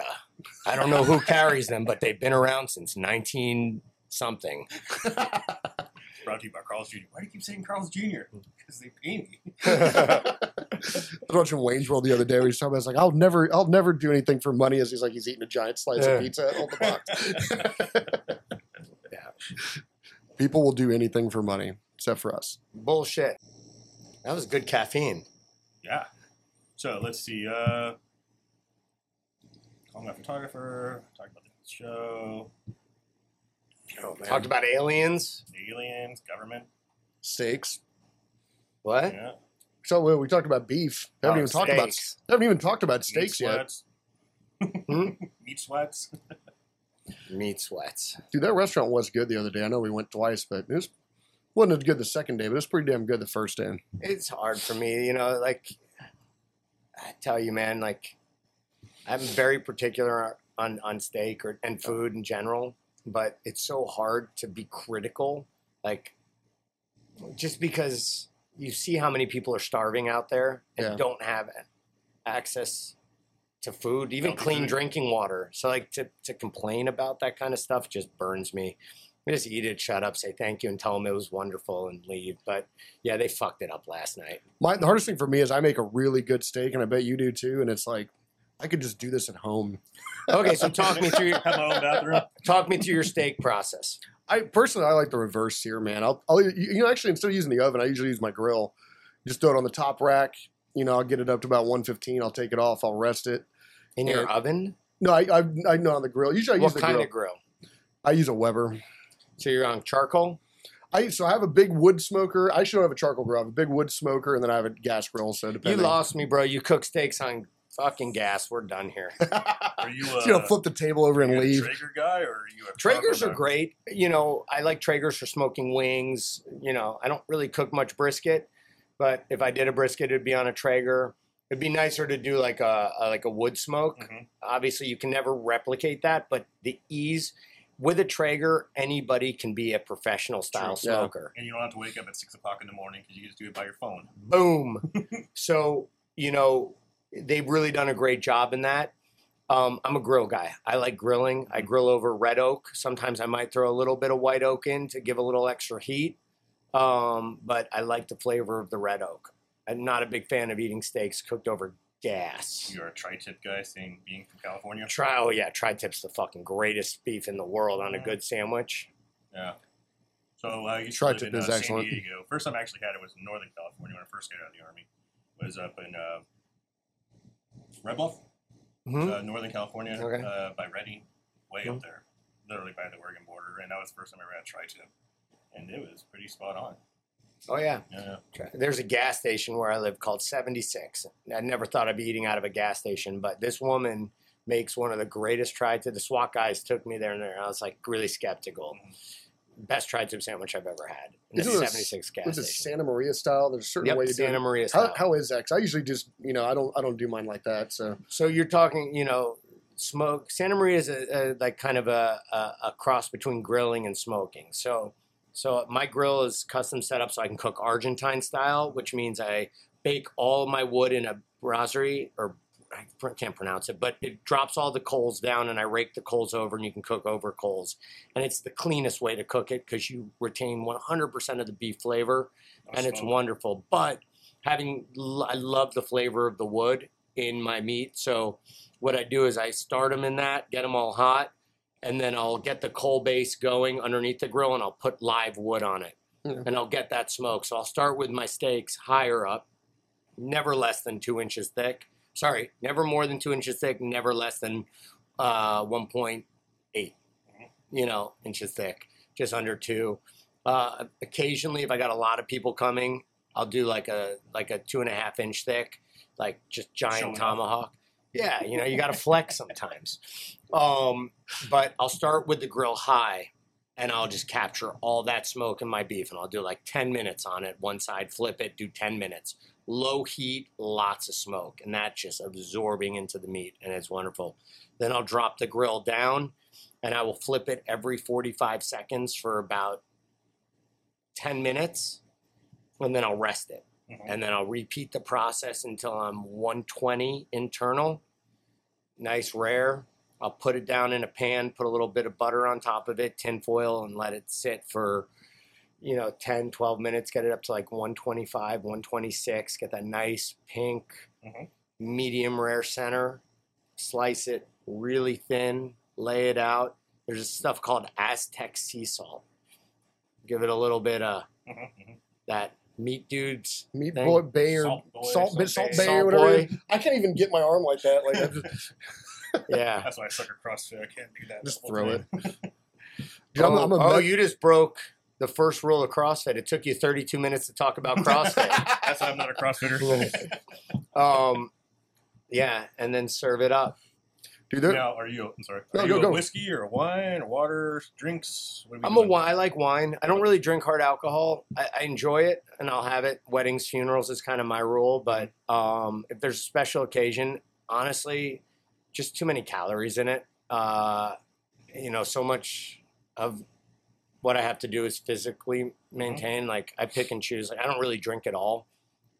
I don't know who carries them, but they've been around since 19 something. Brought to you by Carl's Jr. Why do you keep saying Carl's Jr.? Because they pay me. I was watching Wayne's World the other day. Where he's talking about, it's like, I'll never, I'll never do anything for money. As he's like, he's eating a giant slice Yeah. of pizza on the box. yeah. People will do anything for money, except for us. Bullshit. That was good caffeine. Yeah. So let's see. Uh, call my photographer. Talk about the show. Oh, man. Talked about aliens. Aliens, government. Steaks. What? Yeah. So we, we talked about beef. Haven't Oh, even talked about. steaks. Haven't even talked about Meat steaks yet, sweats. Hmm? Meat sweats. Meat sweats. dude. That restaurant was good the other day. I know we went twice, but it was wasn't as good the second day, but it was pretty damn good the first day. It's hard for me, you know, like I tell you, man, like I'm very particular on on steak or and food in general, but it's so hard to be critical, like just because you see how many people are starving out there and Yeah. don't have access to food, even clean drinking water. So like to to complain about that kind of stuff just burns me. I just eat it, shut up, say thank you, and tell them it was wonderful and leave. But yeah, they fucked it up last night. My the hardest thing for me is I make a really good steak, and I bet you do too. And it's like I could just do this at home. Okay, so talk me through Have my own bathroom. talk me through your steak process. I personally I like the reverse sear, man. I'll, I'll you you know actually instead of using the oven, I usually use my grill. Just throw it on the top rack. You know, I'll get it up to about 115. I'll take it off. I'll rest it. In your Yeah. oven? No, I I, I know on the grill. Usually I use What the kind grill. of grill? I use a Weber. So you're on charcoal? I so I have a big wood smoker. I should have a charcoal grill. I have a big wood smoker, and then I have a gas grill. So depending. You lost me, bro. You cook steaks on fucking gas. We're done here. Are you uh, you know, flip the table over and you a leave. Traeger guy or are you a Traegers proper are great. You know, I like Traegers for smoking wings. You know, I don't really cook much brisket, but if I did a brisket, it'd be on a Traeger. It'd be nicer to do like a, a like a wood smoke. Mhm. Obviously, you can never replicate that, but the ease with a Traeger, anybody can be a professional style True. Yeah. smoker. And you don't have to wake up at six o'clock in the morning because you just do it by your phone. Boom. so, you know, they've really done a great job in that. Um, I'm a grill guy. I like grilling. I grill over red oak. Sometimes I might throw a little bit of white oak in to give a little extra heat. Um, but I like the flavor of the red oak. I'm not a big fan of eating steaks cooked over gas. You're a tri-tip guy, saying being from California. Try, oh yeah, tri-tip's the fucking greatest beef in the world on a good sandwich. Yeah. So uh, I used to Tri-tip live in uh, is San excellent. Diego. First time I actually had it was in Northern California when I first got out of the army. Was up in uh, Red Bluff, Mhm. uh, Northern California, Okay. uh, by Redding, way up there, literally by the Oregon border. And that was the first time I ever had tri-tip, and it was pretty spot on. Oh yeah. Yeah. There's a gas station where I live called 76. I never thought I'd be eating out of a gas station, but this woman makes one of the greatest tri-tip. The SWAT guys took me there and there. I was like really skeptical. Best tri-tip sandwich I've ever had. In the this- 76 gas What's it, station. Santa Maria style? There's a certain Yep, way to Santa do it. Maria How, style. how is that? 'Cause I usually just, you know, I don't, I don't do mine like that. So So you're talking, you know, smoke. Santa Maria is a, a, like kind of a, a, a cross between grilling and smoking. So, so my grill is custom set up so I can cook Argentine style, which means I bake all my wood in a brasero or I can't pronounce it, but it drops all the coals down and I rake the coals over and you can cook over coals. And it's the cleanest way to cook it because you retain 100% of the beef flavor and it's wonderful. But having, I love the flavor of the wood in my meat. So what I do is I start them in that, get them all hot, and then I'll get the coal base going underneath the grill and I'll put live wood on it. Yeah. And I'll get that smoke. So I'll start with my steaks higher up, never less than two inches thick. Sorry, never more than two inches thick, never less than uh, 1.8, you know, inches thick, just under two. Uh, occasionally, if I got a lot of people coming, I'll do like a like a two and a half inch thick, like just giant Showing tomahawk. Yeah, you know, you got to flex sometimes. Um, but I'll start with the grill high, and I'll just capture all that smoke in my beef, and I'll do like ten minutes on it. One side, flip it, do ten minutes. Low heat, lots of smoke, and that's just absorbing into the meat, and it's wonderful. Then I'll drop the grill down, and I will flip it every forty-five seconds for about ten minutes, and then I'll rest it Mhm. and then I'll repeat the process until I'm 120 internal. Nice rare. I'll put it down in a pan, put a little bit of butter on top of it, tin foil, and let it sit for, you know, 10, 12 minutes. Get it up to like 125, 126. Get that nice pink, Mhm. medium rare center. Slice it really thin, lay it out. There's this stuff called Aztec sea salt. Give it a little bit of Mhm, mhm. that meat dudes meat Thing. boy, bay or Salt boy, salt, salt bit, salt Bae. bay, or whatever. boy. I can't even get my arm like that. Like I just, Yeah. That's why I suck at CrossFit. I can't do that. just throw time. it. Dude, I'm, oh, I'm a oh, med- you just broke the first rule of CrossFit. It took you 32 minutes to talk about CrossFit. That's why I'm not a CrossFitter. um, yeah, and then serve it up. dude. there- now, are you? I'm sorry. No, Are go, you go. a whiskey or wine or water drinks? What I'm a wine. I like wine. I don't really drink hard alcohol. I, I enjoy it, and I'll have it. Weddings, funerals is kind of my rule. But um, if there's a special occasion, honestly, just too many calories in it. uh, you know, so much of what I have to do is physically mm-hmm. maintain. Like I pick and choose. Like I don't really drink at all,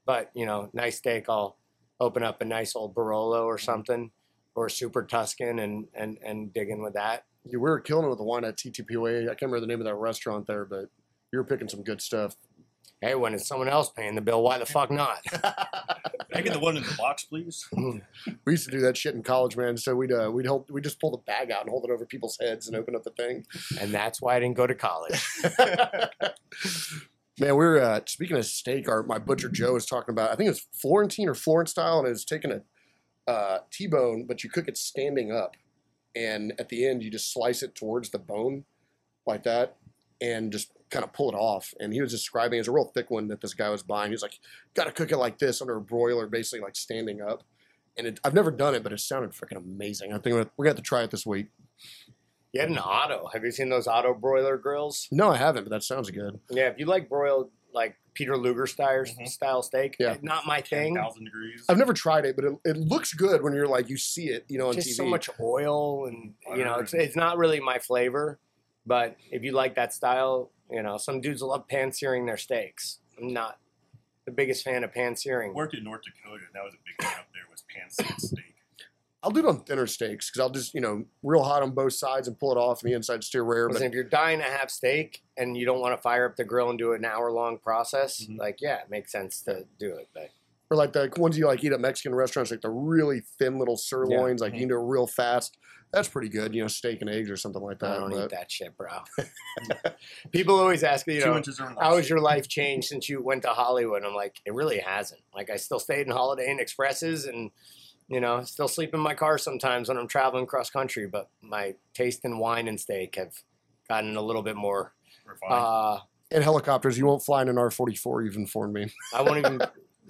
but you know, nice steak, I'll open up a nice old Barolo or mm-hmm. something, or Super Tuscan, and and and dig in with that. We were killing it with the wine at TTPOA. I can't remember the name of that restaurant there, but you were picking some good stuff. Hey, when it's someone else paying the bill, why the fuck not? Can I get the one in the box, please? We used to do that shit in college, man. So we'd uh, we'd hold we just pull the bag out and hold it over people's heads and open up the thing. and that's why I didn't go to college. Man, we are uh, speaking of steak. Our my butcher Joe was talking about. I think it's Florentine or Florence style, and it's taking a uh, T-bone, but you cook it standing up, and at the end you just slice it towards the bone, like that, and just kind of pull it off. And he was describing it's a real thick one that this guy was buying. He was like, "Got to cook it like this under a broiler, basically like standing up." And it, I've never done it, but it sounded freaking amazing. I think we're we're gonna have to try it this week. You had an auto. Have you seen those auto broiler grills? No, I haven't, but that sounds good. Yeah, if you like broiled like Peter Luger style, Mhm. style steak, Yeah. not my thing. 10,000 degrees. I've never tried it, but it, it looks good when you're like you see it, you know, on Just TV. so much oil, and you know, it's it's not really my flavor. But if you like that style, you know, some dudes love pan searing their steaks. I'm not the biggest fan of pan searing. worked in North Dakota, and that was a big thing up there was pan seared steak. I'll do it on thinner steaks because I'll just, you know, real hot on both sides and pull it off, and the inside's still rare. Listen, But if you're dying to have steak and you don't want to fire up the grill and do an hour long process, Mhm. like yeah, it makes sense to do it. But or like the ones you like eat at Mexican restaurants, like the really thin little sirloins, like you can do it real fast. That's pretty good, you know, steak and eggs or something like that. I don't but- eat that shit, bro. People always ask me, you know, how has your life changed since you went to Hollywood? I'm like, it really hasn't. Like, I still stayed in Holiday Inn Expresses and, you know, still sleep in my car sometimes when I'm traveling cross country. But my taste in wine and steak have gotten a little bit more. Refined. Uh, And helicopters, you won't fly in an R44. You've informed me. I won't even.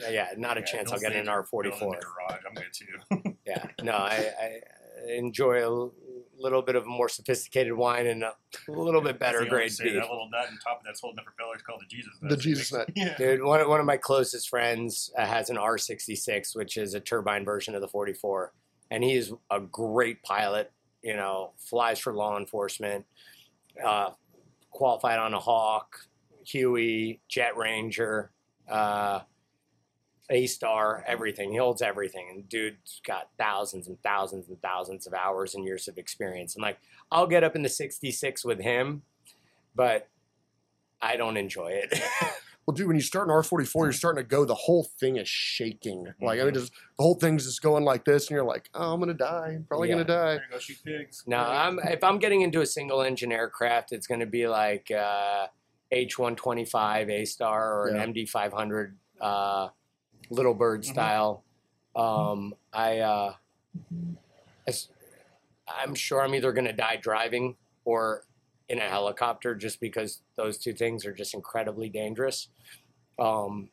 Yeah, not a Yeah, chance I'll get an are built in R44. the garage. I'm good too. Yeah, no, I, I enjoy a little bit of a more sophisticated wine and a little bit better grade always say, beef. That little nut on top of that's holding the propeller is called the Jesus nut. The Jesus nut. Yeah. Dude, one, one of my closest friends uh, has an R66, which is a turbine version of the 44. And he is a great pilot, you know, flies for law enforcement, uh, qualified on a Hawk, Huey, Jet Ranger, uh, A Star, everything. He holds everything. And dude's got thousands and thousands and thousands of hours and years of experience. And like, I'll get up in the 66 with him, but I don't enjoy it. Well, dude, when you start an R44, you're starting to go. The whole thing is shaking. Like I mean, just the whole thing's just going like this, and you're like, "Oh, I'm gonna die. I'm probably Yeah. gonna die." Go, shoot pigs. No, I'm, if I'm getting into a single engine aircraft, it's going to be like uh, H125 A Star or Yeah. an MD 500 uh, Little Bird Mhm. style. Um, I, uh, as- I'm sure I'm either going to die driving or in a helicopter, just because those two things are just incredibly dangerous. Um,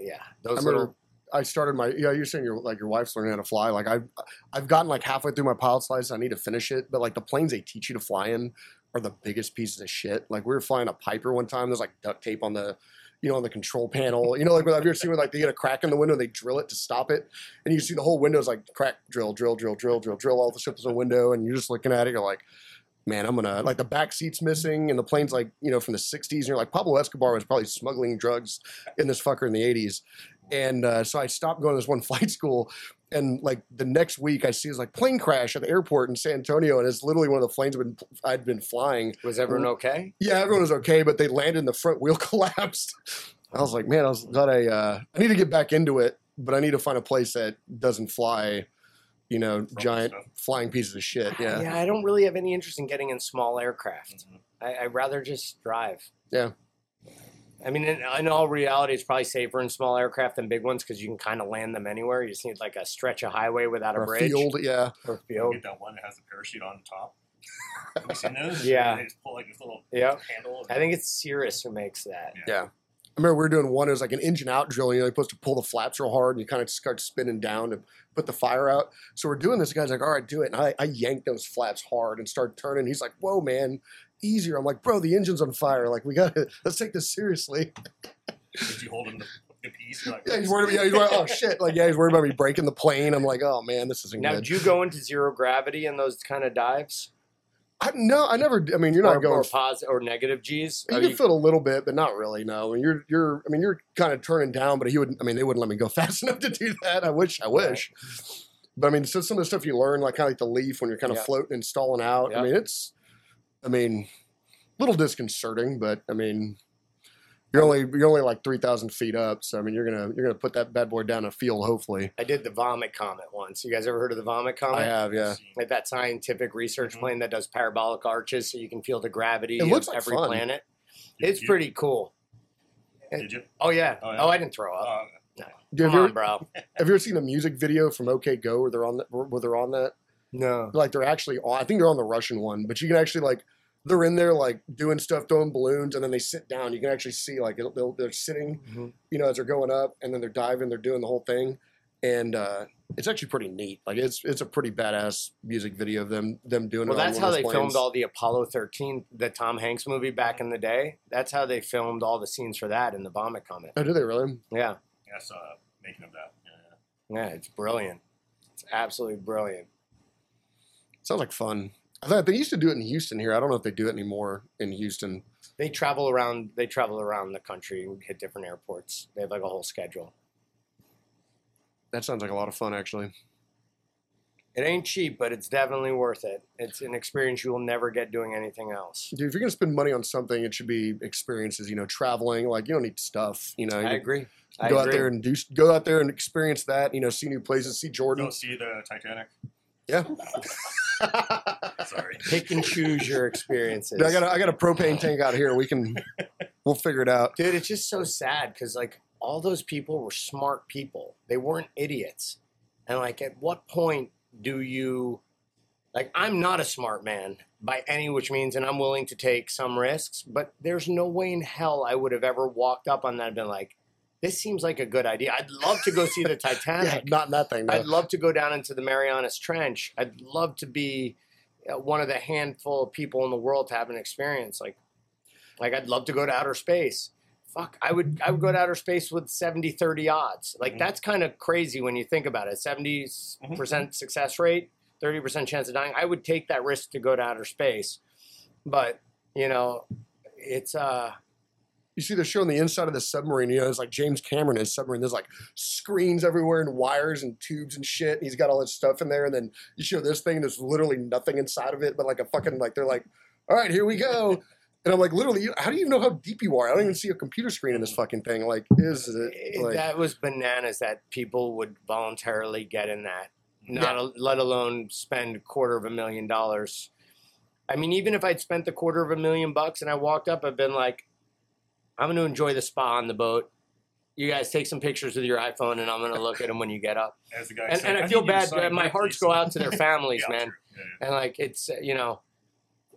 yeah, I those remember little. I started my yeah. You're saying your like your wife's learning how to fly. Like I've I've gotten like halfway through my pilot's license. I need to finish it. But like the planes they teach you to fly in are the biggest pieces of shit. Like we were flying a Piper one time. There's like duct tape on the you know on the control panel. You know like you ever seen where like they get a crack in the window and they drill it to stop it, and you see the whole window's like crack drill drill drill drill drill drill all the shit in the window, and you're just looking at it. You're like. Man, I'm gonna like the back seat's missing, and the plane's like you know from the '60s. And you're like Pablo Escobar was probably smuggling drugs in this fucker in the '80s, and uh, so I stopped going to this one flight school. And like the next week, I see this like plane crash at the airport in San Antonio, and it's literally one of the planes I'd been, I'd been flying. Was everyone okay? Yeah, everyone was okay, but they landed and the front wheel collapsed. I was like, man, I was glad I uh, I need to get back into it, but I need to find a place that doesn't fly, you know, giant flying pieces of shit. Yeah, Yeah, I don't really have any interest in getting in small aircraft. Mhm. I, I'd rather just drive. Yeah. I mean, in, in all reality, it's probably safer in small aircraft than big ones because you can kind of land them anywhere. You just need like a stretch of highway without a or a bridge field. Yeah, or You field. get that one that has the parachute on top. Have you seen those? Yeah. They just pull like this little Yeah, handle. I think it's Cirrus who makes that. yeah. I remember we were doing one. It was like an engine out drill. You know, you're supposed to pull the flaps real hard, and you kind of start spinning down to put the fire out. So we're doing this. The guy's like, "All right, do it." And I, I yanked those flaps hard and started turning. He's like, "Whoa, man, easier." I'm like, "Bro, the engine's on fire. Like, we got to let's take this seriously." Did you hold them to the piece. Like, Yeah, he's worried. About, yeah, he's worried. Oh shit! Like, yeah, he's worried about me breaking the plane. I'm like, oh man, this isn't Now, good. do you go into zero gravity in those kind of dives? I, no, I never. I mean, you're not or, going. or positive or negative G's? you Are can you- feel a little bit, but not really. No, I mean, you're you're. I mean, you're kind of turning down, but he would. I mean, they wouldn't let me go fast enough to do that. I wish. I wish. But I mean, so some of the stuff you learn, like kind of like the leaf when you're kind of Yeah. floating and stalling out. Yeah. I mean, it's. I mean, a little disconcerting, but I mean, you're only you're only like three thousand feet up, so I mean, you're gonna you're gonna put that bad boy down a field, hopefully. I did the vomit comet once. You guys ever heard of the vomit comet? I have, yeah. Like that scientific research Mhm. plane that does parabolic arches so you can feel the gravity It looks of like every fun. planet. Did It's you- pretty cool. Did you? Oh yeah. Oh, Oh. I didn't throw up. Uh, Do you Come ever, on, bro. have you ever seen a music video from OK Go where they're on that, where they're on that? No. like they're actually on, I think they're on the Russian one, but you can actually like they're in there like doing stuff, throwing balloons, and then they sit down. You can actually see like they'll, they're sitting, Mhm. you know, as they're going up, and then they're diving, they're doing the whole thing, and uh, it's actually pretty neat. Like it's it's a pretty badass music video of them them doing Well, it. on that's one how they those filmed all the Apollo 13, the Tom Hanks movie back in the day. That's how they filmed all the scenes for that in the Vomit Comet. Oh, do they really? Yeah. yeah, I saw making of that. Yeah. Yeah, it's brilliant. It's absolutely brilliant. Sounds like fun. I thought they used to do it in Houston here. I don't know if they do it anymore in Houston. They travel around. They travel around the country and hit different airports. They have like a whole schedule. That sounds like a lot of fun, actually. It ain't cheap, but it's definitely worth it. It's an experience you will never get doing anything else. Dude, if you're gonna spend money on something, it should be experiences. You know, traveling. Like you don't need stuff. You know, I you agree. I go out agree. there and do go out there and experience that. You know, see new places, see Jordan. Go see the Titanic. Yeah, Sorry. pick and choose your experiences. I got a, I got a propane tank out here. We can we'll figure it out. Dude, it's just so sad because like all those people were smart people. They weren't idiots. And like at what point do you like I'm not a smart man by any which means and I'm willing to take some risks, but there's no way in hell I would have ever walked up on that and been like, this seems like a good idea. I'd love to go see the Titanic. Yeah, not nothing. No. I'd love to go down into the Marianas Trench. I'd love to be uh, one of the handful of people in the world to have an experience like like I'd love to go to outer space. Fuck, I would I would go to outer space with 70 30 odds. Like Mhm. that's kind of crazy when you think about it. 70% success rate, 30% chance of dying. I would take that risk to go to outer space. But, you know, it's uh you see the show on the inside of the submarine. You know, it's like James Cameron in his submarine. There's like screens everywhere and wires and tubes and shit. And he's got all this stuff in there. And then you show this thing. There's literally nothing inside of it, but like a fucking like they're like, all right, here we go. And I'm like, literally, how do you know how deep you are? I don't even see a computer screen in this fucking thing. Like, is it like? that was bananas that people would voluntarily get in that. Not a, let alone spend a quarter of a million dollars. I mean, even if I'd spent the quarter of a million bucks and I walked up, I've been like, I'm going to enjoy the spa on the boat. You guys take some pictures with your iPhone, and I'm going to look at them when you get up. As the guy And, said, and I need feel bad. sign My my hearts go out to their families, Yeah, man. Yeah, yeah. And like, it's you know,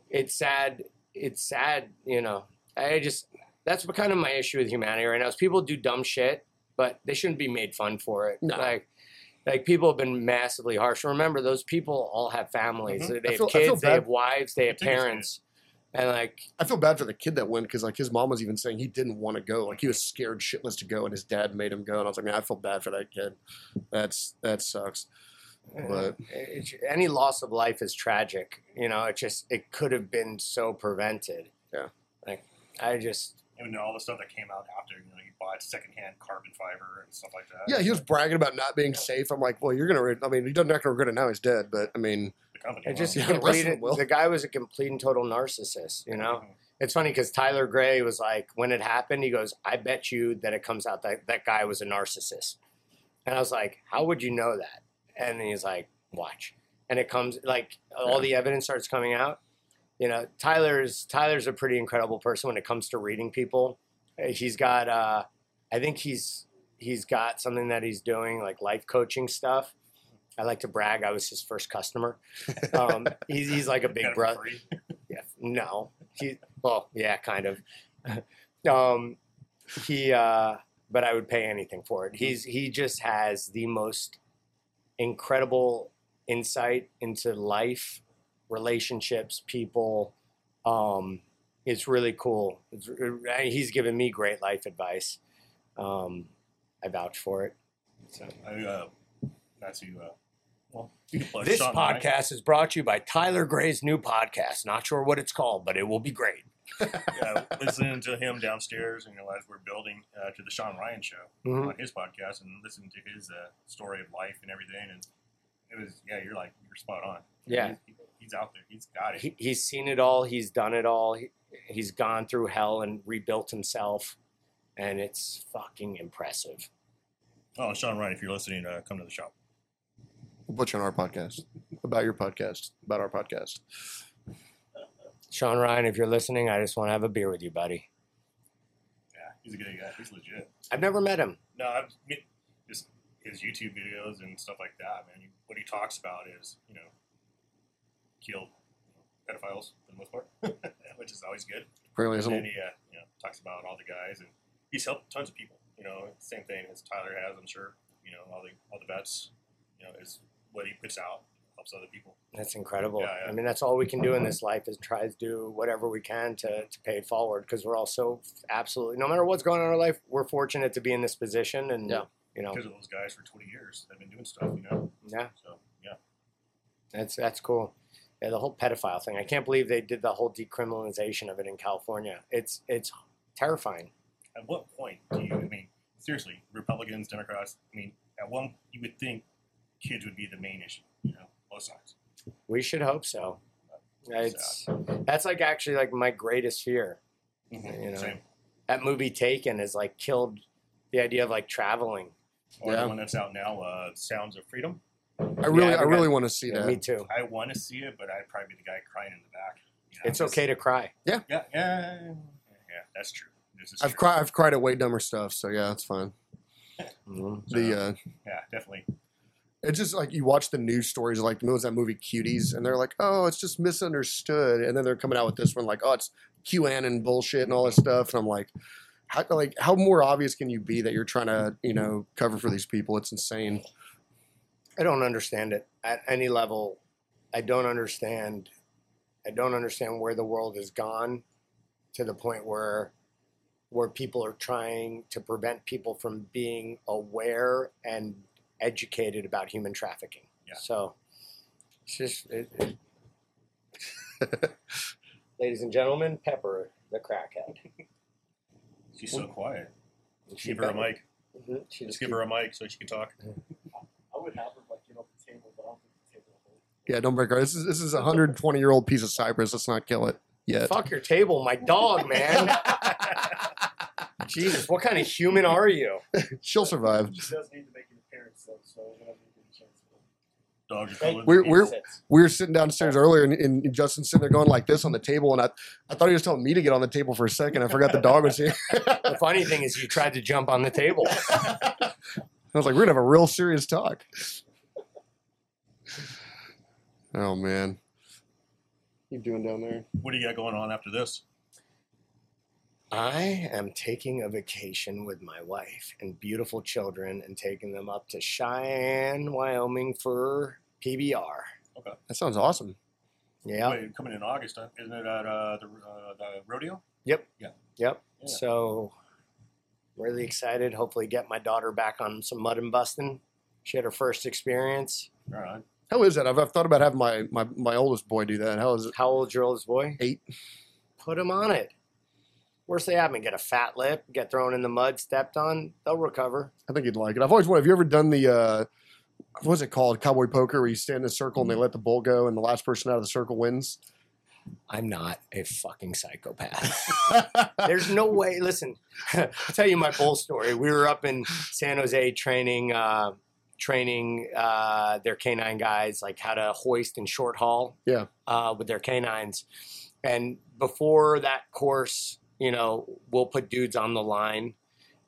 it's sad. It's sad. You know, I just that's what kind of my issue with humanity right now is people do dumb shit, but they shouldn't be made fun for it. No. Like, like people have been massively harsh. Remember, those people all have families. Mhm. They Mm-hmm. I have feel- kids. They have wives. They have think it's parents. And like, I feel bad for the kid that went because like his mom was even saying he didn't want to go. Like he was scared shitless to go, and his dad made him go. And I was like, man, I feel bad for that kid. That's that sucks. But it, any loss of life is tragic. You know, it just it could have been so prevented. Yeah. Like, I just And all the stuff that came out after, you know, he bought secondhand carbon fiber and stuff like that. yeah, he was bragging about not being safe. I'm like, well, you're gonna. Re- I mean, he doesn't not gonna regret it now. He's dead. But I mean, the company. It just Yeah, he the completed, them will. the guy was a complete and total narcissist, you know? Mhm. It's funny because Tyler Gray was like, when it happened, he goes, I bet you that it comes out that that guy was a narcissist. And I was like, how would you know that? And he's like, watch. And it comes like all the evidence starts coming out. You know, Tyler's Tyler's a pretty incredible person when it comes to reading people. Uh, He's got uh I think he's he's got something that he's doing like life coaching stuff. I like to brag I was his first customer. Um, he's, he's like a big brother. Yeah, no. He well, yeah, kind of. um, he, uh, but I would pay anything for it. He's he just has the most incredible insight into life, relationships, people. Um, it's really cool. It's, he's given me great life advice. Um, I vouch for it. So. I, uh, not to, uh, well, you can plug This podcast is brought to you by Tyler Gray's new podcast. Not sure what it's called, but it will be great. yeah, listening to him downstairs, and you know, as we're building uh, to the Sean Ryan show Mhm. on his podcast, and listening to his uh, story of life and everything, and it was yeah, you're like you're spot on. Yeah. He- he's out there. He's got it. He, he's seen it all. He's done it all. He, he's gone through hell and rebuilt himself, and it's fucking impressive. oh, Sean Ryan, if you're listening, uh, come to the shop. We'll put you on our podcast about your podcast, about our podcast. Sean Ryan, if you're listening, I just want to have a beer with you, buddy. Yeah, he's a good guy. He's legit. I've never met him. No, I've me- just his YouTube videos and stuff like that, man. What he talks about is, you know, kill pedophiles for the most part, which is always good. Apparently, And isn't then he, uh, you know, talks about all the guys, and he's helped tons of people. You know, same thing as Tyler has, I'm sure. You know, all the all the vets. You know, is what he puts out helps other people. That's incredible. Yeah, yeah. I mean, that's all we can do in this life is try to do whatever we can to, to pay it forward because we're all so absolutely, no matter what's going on in our life, we're fortunate to be in this position. And, Yeah. you know, Because of those guys for 20 years, they've been doing stuff. You know, yeah, so yeah. that's, that's cool. Yeah, the whole pedophile thing. I can't believe they did the whole decriminalization of it in California. It's, it's terrifying. At what point do you? I mean, seriously, Republicans, Democrats. I mean, at one you would think kids would be the main issue. You know, both sides. We should hope so. It's, that's like actually like my greatest fear. Mhm. You know, Same. that movie Taken has like killed the idea of like traveling. Or Yeah. the one that's out now, uh, Sounds of Freedom. I really, Yeah, I we really got- want to see Yeah, that. me too. I want to see it, but I'd probably be the guy crying in the back. You know, It's just- okay to cry. Yeah, yeah, yeah, yeah, that's true. I've true. cried. I've cried at way dumber stuff, so yeah, it's fine. The uh, Yeah, definitely. It's just like you watch the news stories, like what was that movie Cuties, and they're like, oh, it's just misunderstood, and then they're coming out with this one like, oh, it's QAnon bullshit and all this stuff, and I'm like, how like how more obvious can you be that you're trying to you know cover for these people? It's insane. I don't understand it at any level. I don't understand. I don't understand where the world has gone to the point where where people are trying to prevent people from being aware and educated about human trafficking. Yeah. So it's just it, it- ladies and gentlemen, Pepper the crackhead. She's so quiet. She Give her a better- mic. Mhm. She Just just give her a mic so she can talk. I would have her like get off the table, but I don't think the table will. Yeah, don't break her. This is this is a 120 year old piece of cypress. Let's not kill it yet. Fuck your table, my dog, man. Jesus, what kind of human are you? She'll survive. She does need to make an so whenever you get a chance. Dogs are Thank cool. We're we're we were sitting downstairs earlier, and, and Justin's sitting there going like this on the table, and I I thought he was telling me to get on the table for a second. I forgot the dog was here. The funny thing is, you tried to jump on the table. I was like, we're gonna have a real serious talk. Oh man, you doing down there? What do you got going on after this? I am taking a vacation with my wife and beautiful children and taking them up to Cheyenne, Wyoming for PBR. Okay. That sounds awesome. Yeah. Wait, coming in August, huh? isn't it at uh, the, uh, the rodeo? Yep. Yeah. Yep. Yeah. So really excited. Hopefully get my daughter back on some mutton busting. She had her first experience. All right. How is that? I've, I've thought about having my, my my oldest boy do that. How is it? How old's your oldest boy? Eight. Put him on it. Worst they happen, get a fat lip, get thrown in the mud, stepped on, they'll recover. I think you'd like it. I've always wanted. Have you ever done the uh, what's it called? Cowboy poker, where you stand in a circle and they let the bull go, and the last person out of the circle wins. I'm not a fucking psychopath. There's no way. Listen, I'll tell you my bull story. We were up in San Jose training, uh, training uh, their canine guys, like how to hoist and short haul. Yeah. Uh, with their canines, and before that course, you know, we'll put dudes on the line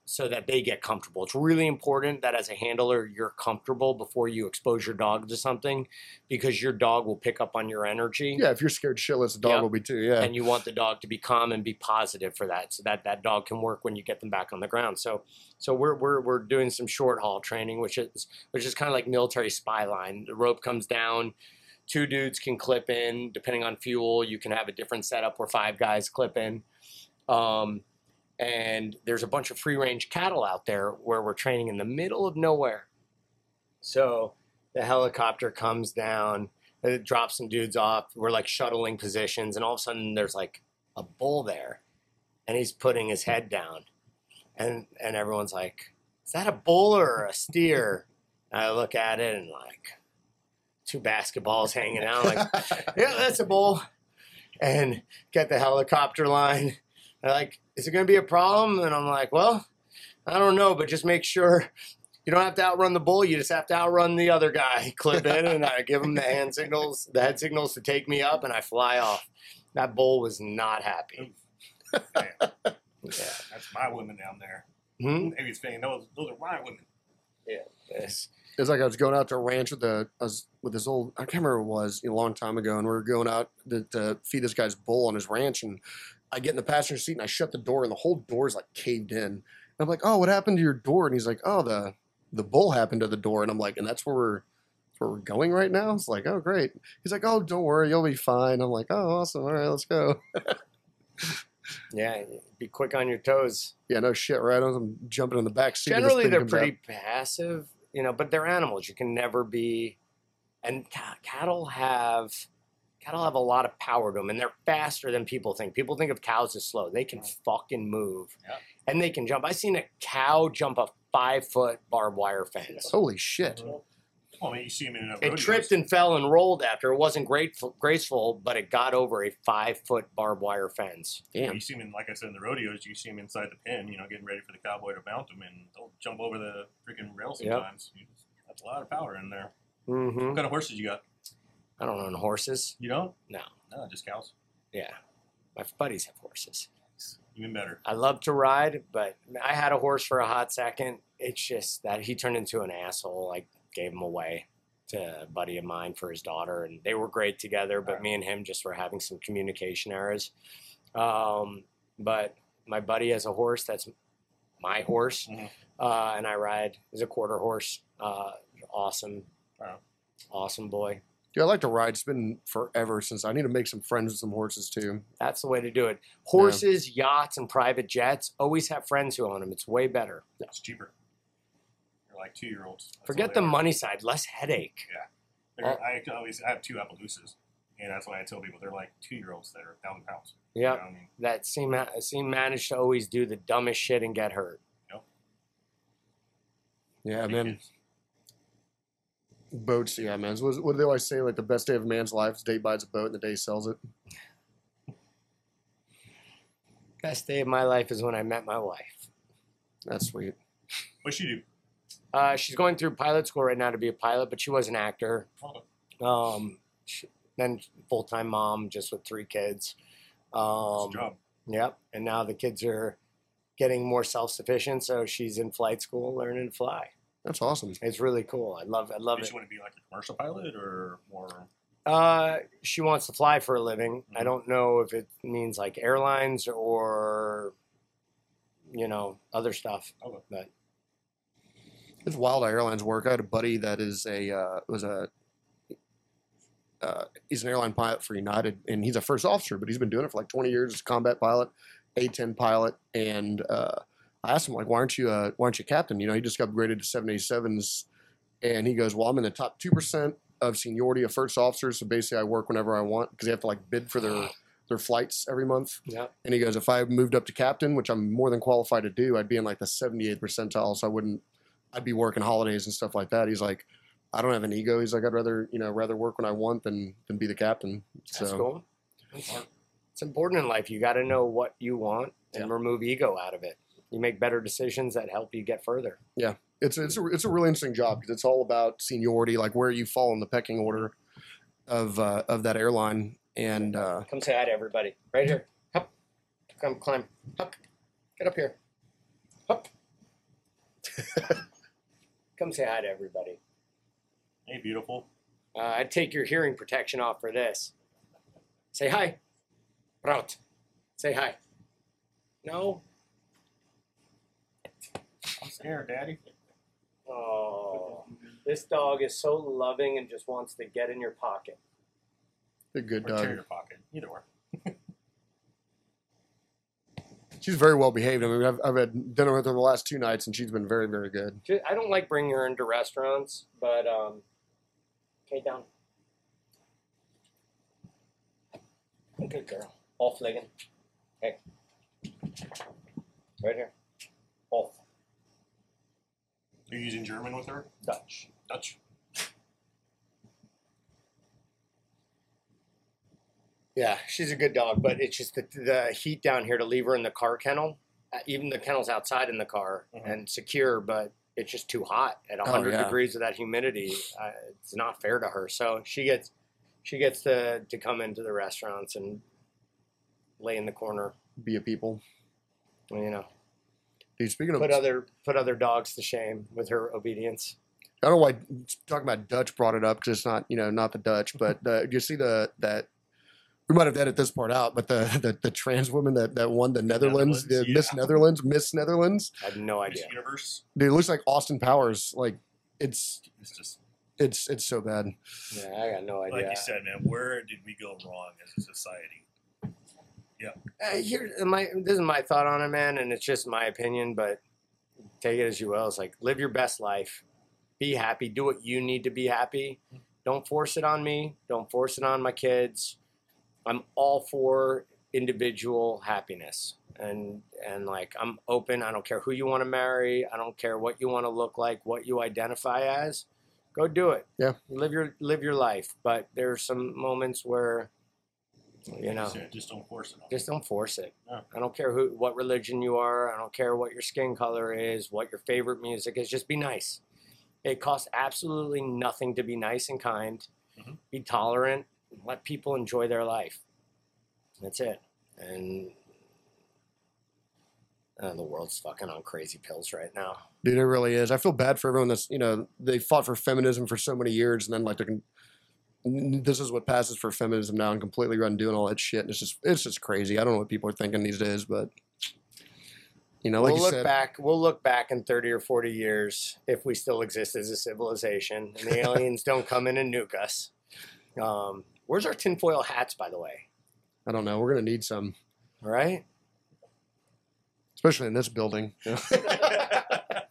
so that they get comfortable. It's really important that as a handler, you're comfortable before you expose your dog to something, because your dog will pick up on your energy yeah, if you're scared shitless, the dog Yep. will be too. Yeah. and you want the dog to be calm and be positive for that so that that dog can work when you get them back on the ground so so we're we're, we're doing some short haul training which is which is kind of like military SPIE line the rope comes down two dudes can clip in depending on fuel you can have a different setup where five guys clip in um, and there's a bunch of free range cattle out there where we're training in the middle of nowhere. So the helicopter comes down, it drops some dudes off. We're like shuttling positions, and all of a sudden there's like a bull there, and he's putting his head down, and and everyone's like, "Is that a bull or a steer?" And I look at it and like two basketballs hanging out, like, "Yeah, that's a bull." And get the helicopter line. They're like, "Is it going to be a problem?" And I'm like, "Well, I don't know, but just make sure you don't have to outrun the bull. You just have to outrun the other guy. Clip in, and I give him the hand signals, the head signals to take me up, and I fly off. That bull was not happy. Yeah. that's my women down there. Hmm? Maybe it's saying those those are my women. Yes. It's like I was going out to a ranch with the was with this old I can't remember what it was a long time ago, and we were going out to, to feed this guy's bull on his ranch, and I get in the passenger seat and I shut the door, and the whole door's like caved in. And I'm like, "Oh, what happened to your door?" And he's like, "Oh, the the bull happened to the door." And I'm like, "And that's where we're where we're going right now." It's like, "Oh, great." He's like, "Oh, don't worry, you'll be fine." I'm like, "Oh, awesome. All right, let's go." Yeah, be quick on your toes. Yeah, no shit, right? I'm jumping in the back seat. Generally, they're pretty passive, you know, but they're animals. You can never be. And ca- cattle have cattle have a lot of power to them, and they're faster than people think. People think of cows as slow. They can fucking move, Yeah. and they can jump. I seen a cow jump a five foot barbed wire fence. Holy shit! Well, I mean, you see them in a It tripped and fell and rolled after. It wasn't grateful, graceful, but it got over a five foot barbed wire fence. Damn. You see them, in, like I said, in the rodeos. You see them inside the pen, you know, getting ready for the cowboy to mount them, and they'll jump over the freaking rail sometimes. You just- That's a lot of power in there. Mm-hmm. What kind of horses you got? I don't own horses. You don't? No. No, just cows. Yeah, my buddies have horses. Even better. I love to ride, but I had a horse for a hot second. It's just that he turned into an asshole. I gave him away to a buddy of mine for his daughter, and they were great together. But me and him just were having some communication errors. Um, but my buddy has a horse that's my horse, Mhm. uh, and I ride. He's a quarter horse. Uh, awesome, Wow. awesome boy. Dude, I like to ride. It's been forever since I need to make some friends with some horses too. That's the way to do it. Horses, yachts, and private jets always have friends who own them. It's way better. It's cheaper. They're like two year olds. Forget the money side, less headache. Oh. I always I have two Appaloosas, and that's why I tell people they're like two year olds that are thousand pounds. You know I mean, That seem seem managed to always do the dumbest shit and get hurt. Yep. Yeah, Big man. kids. Boats, yeah, man. What, what do they always say? Like the best day of a man's life is the day he buys a boat and the day he sells it. Best day of my life is when I met my wife. That's sweet. What's she do? Uh, she's going through pilot school right now to be a pilot, but she was an actor. Oh, Um, she, then full time mom, just with three kids. it's Um, a job. Yep. And now the kids are getting more self sufficient, so she's in flight school learning to fly. That's awesome. It's really cool. I love. I love Does it. she want to be like a commercial pilot or more? Uh, she wants to fly for a living. I Mhm. don't know if it means like airlines or, you know, other stuff. Okay. But It's wild how airlines work. I had a buddy that is a uh, was a uh, he's an airline pilot for United, and he's a first officer, but he's been doing it for like 20 years. He's a combat pilot, A10 pilot, and uh, I asked him like, "Why aren't you uh, Why aren't you captain?" You know, he just got upgraded to 787s, and he goes, "Well, I'm in the top two percent of seniority of first officers, so basically I work whenever I want because they have to like bid for their their flights every month." yeah, And he goes, if I moved up to captain, which I'm more than qualified to do, I'd be in like the 78th percentile. So I wouldn't, I'd be working holidays and stuff like that. He's like, I don't have an ego. He's like, I'd rather, you know, rather work when I want than than be the captain. that's so cool. It's, it's important in life. You got to know what you want and remove ego out of it. You make better decisions that help you get further. Yeah, it's it's a, it's a really interesting job because it's all about seniority, like where you fall in the pecking order of uh, of that airline. And uh, Come say hi to everybody. Right here. Hup. Come climb. Hup. Get up here. Hup. Come say hi to everybody. Hey, beautiful. Uh, I'd take your hearing protection off for this. Say hi. Prout. Say hi. No? I'm Daddy. Oh. This dog is so loving and just wants to get in your pocket. a good Or tear dog. your pocket. Either way. She's very well behaved. I mean, I've, I've had dinner with her the last two nights, and she's been very, very good. She- I don't like bringing her into restaurants, but um, okay, down. Good girl. Off legging. Hey. Right here. Off. You're using German with her? Dutch. Dutch. Yeah, she's a good dog, but it's just the, the heat down here to leave her in the car kennel. Uh, even the kennel's outside in the car Mhm. and secure, but it's just too hot at Oh, 100 yeah. degrees of that humidity. Uh, it's not fair to her. So she gets she gets to, to come into the restaurants and lay in the corner. Be a people. You know, Dude, speaking of, put other put other dogs to shame with her obedience. I don't know why talking about Dutch brought it up because it's not, you know, not the Dutch, but uh, you see the that we might have to edit this part out, but the the, the trans woman that, that won the Netherlands, Netherlands, the Miss. Netherlands, Miss Netherlands, I have no Miss idea. Universe. dude, it looks like Austin Powers. Like it's It's just it's it's so bad. Yeah, I got no idea. like you said, man. Where did we go wrong as a society? Uh, here, my this is my thought on it, man, and it's just my opinion, but take it as you will. It's like live your best life, be happy, do what you need to be happy. Don't force it on me. Don't force it on my kids. I'm all for individual happiness, and and like I'm open. I don't care who you want to marry. I don't care what you want to look like, what you identify as. Go do it. Yeah. live your live your life. But there's some moments where, you know, said, just don't force it on. just don't force it. No. I don't care who, what religion you are. I don't care what your skin color is, what your favorite music is. Just be nice. It costs absolutely nothing to be nice and kind. Mhm. Be tolerant. Let people enjoy their life. That's it. And uh, the world's fucking on crazy pills right now. Dude, it really is. I feel bad for everyone that's you know they fought for feminism for so many years, and then like they're con- n- this is what passes for feminism now, and completely undoing all that shit. And it's just it's just crazy. I don't know what people are thinking these days, but you know, like we'll you look said, back. We'll look back in thirty or forty years if we still exist as a civilization, and the aliens don't come in and nuke us. Um, where's our tinfoil hats, by the way? I don't know. We're gonna need some, All right, especially in this building.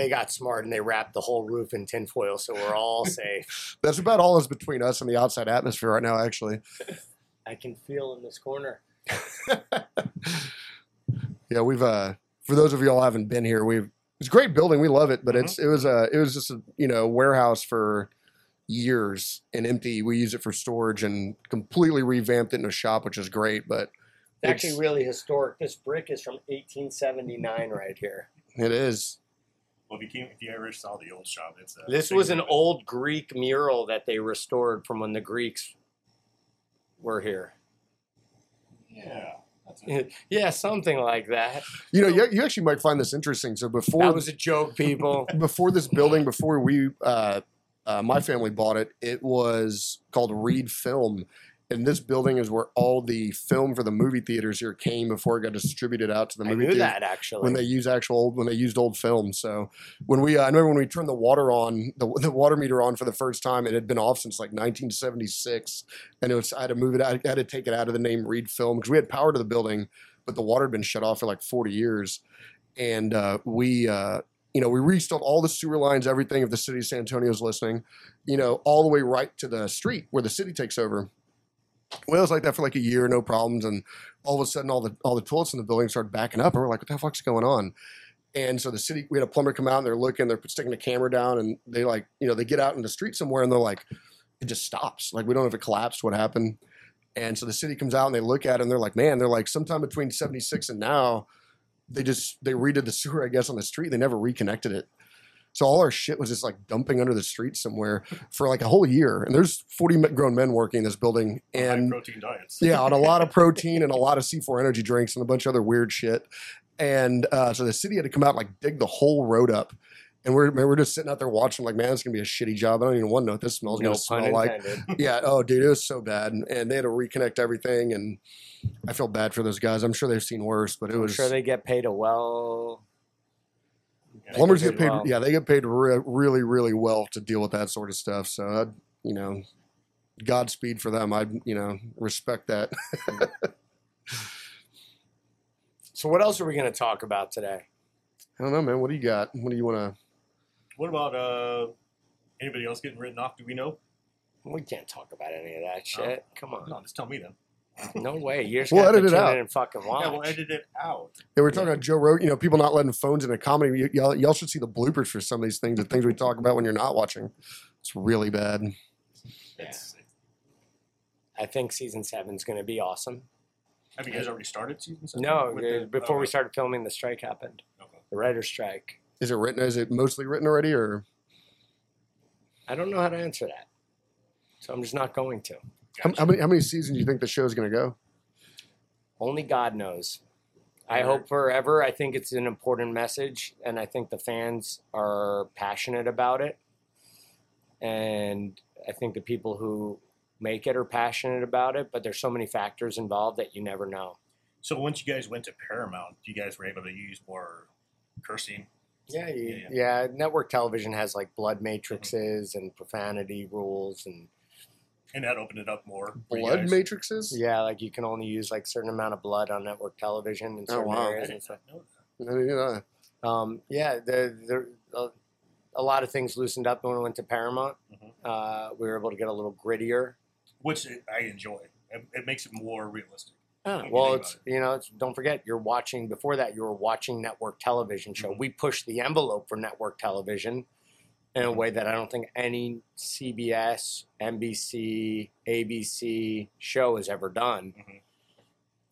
they got smart and they wrapped the whole roof in tinfoil, so we're all safe. That's about all that's between us and the outside atmosphere right now. Actually, I can feel in this corner. yeah, we've uh for those of you all haven't been here, we've it's a great building. We love it, but it's it was a it was just a you know warehouse for years and empty. We use it for storage and completely revamped it in a shop, which is great. But It's actually really historic. This brick is from 1879 right here. it is Well, if you came, if you ever saw the old shop, it's uh, This was an old Greek mural that they restored from when the Greeks were here. Yeah, that's it. yeah, something like that. you know you, you actually might find this interesting. So before That was a joke, people. before this building, before we, uh, uh, my family bought it, it was called Reed Film. And this building is where all the film for the movie theaters here came before it got distributed out to the movie. Theaters. I knew that actually. When they use actual old, when they used old film. So when we, uh, I remember when we turned the water on, the, the water meter on for the first time, it had been off since like 1976. And it was, I had to move it out, I had to take it out of the name Reed Film because we had power to the building, but the water had been shut off for like 40 years. And uh, we, uh, you know, we reinstalled all the sewer lines, everything. If the city of San Antonio is listening, you know, all the way right to the street where the city takes over. Well, it was like that for like a year, no problems, and all of a sudden, all the all the toilets in the building started backing up, and we're like, "What the fuck's going on?" And so the city, we had a plumber come out, and they're looking, they're sticking a camera down, and they like, you know, they get out in the street somewhere, and they're like, "It just stops. Like we don't know if it collapsed, what happened." And so the city comes out and they look at it, and they're like, "Man, they're like, sometime between '76 and now." they just they redid the sewer, I guess, on the street. They never reconnected it. So all our shit was just like dumping under the street somewhere for like a whole year. And there's 40 grown men working in this building, High and protein diets. yeah, on a lot of protein and a lot of C4 energy drinks and a bunch of other weird shit. And uh, so the city had to come out and like dig the whole road up. And we're we're just sitting out there watching, like, man, it's gonna be a shitty job. I don't even want to know what this smells no gonna pun smell like intended. yeah. Oh, dude, it was so bad, and, and they had to reconnect everything, and I feel bad for those guys. I'm sure they've seen worse, but it I'm was. sure they get paid a well. Yeah, Plumbers they get paid, well. yeah, they get paid re- really, really well to deal with that sort of stuff. So, I, you know, Godspeed for them. I, you know, respect that. So what else are we going to talk about today? I don't know, man. What do you got? What do you want to? What about uh, anybody else getting written off? Do we know? We can't talk about any of that shit. Come on. No, just tell me then. No way. You're just We'll going to edit it out. in and fucking watch. Yeah, we'll edit it out. Yeah, we're talking about Joe Rogan. You know, people not letting phones in a comedy. Y- y'all, y'all should see the bloopers for some of these things. The things we talk about when you're not watching. It's really bad. It's, I think season seven is going to be awesome. have you guys already started season seven? No, uh, the- before we started filming, the strike happened. Okay. The writer's strike. Is it written? Is it mostly written already, or I don't know how to answer that. So I'm just not going to. How, how many how many seasons do you think the show's going to go? Only God knows. I Right. hope forever. I think it's an important message, and I think the fans are passionate about it. And I think the people who make it are passionate about it, but there's so many factors involved that you never know. So once you guys went to Paramount, you guys were able to use more cursing. Yeah, you, Yeah, yeah, Network television has like blood mm-hmm. matrices and profanity rules, and And that opened it up more. Blood matrices? yeah, like you can only use like certain amount of blood on network television in Oh, certain wow. I areas did and stuff. not know that. I mean, uh, Um, yeah, the, the, a, a lot of things loosened up when we went to Paramount. Mhm. Uh, we were able to get a little grittier. Which I enjoy. It, it makes it more realistic. You well, it's about you know, it's, don't forget you're watching. Before that, you were watching network television show. Mhm. We pushed the envelope for network television in a way that I don't think any CBS, NBC, ABC show has ever done. Mhm.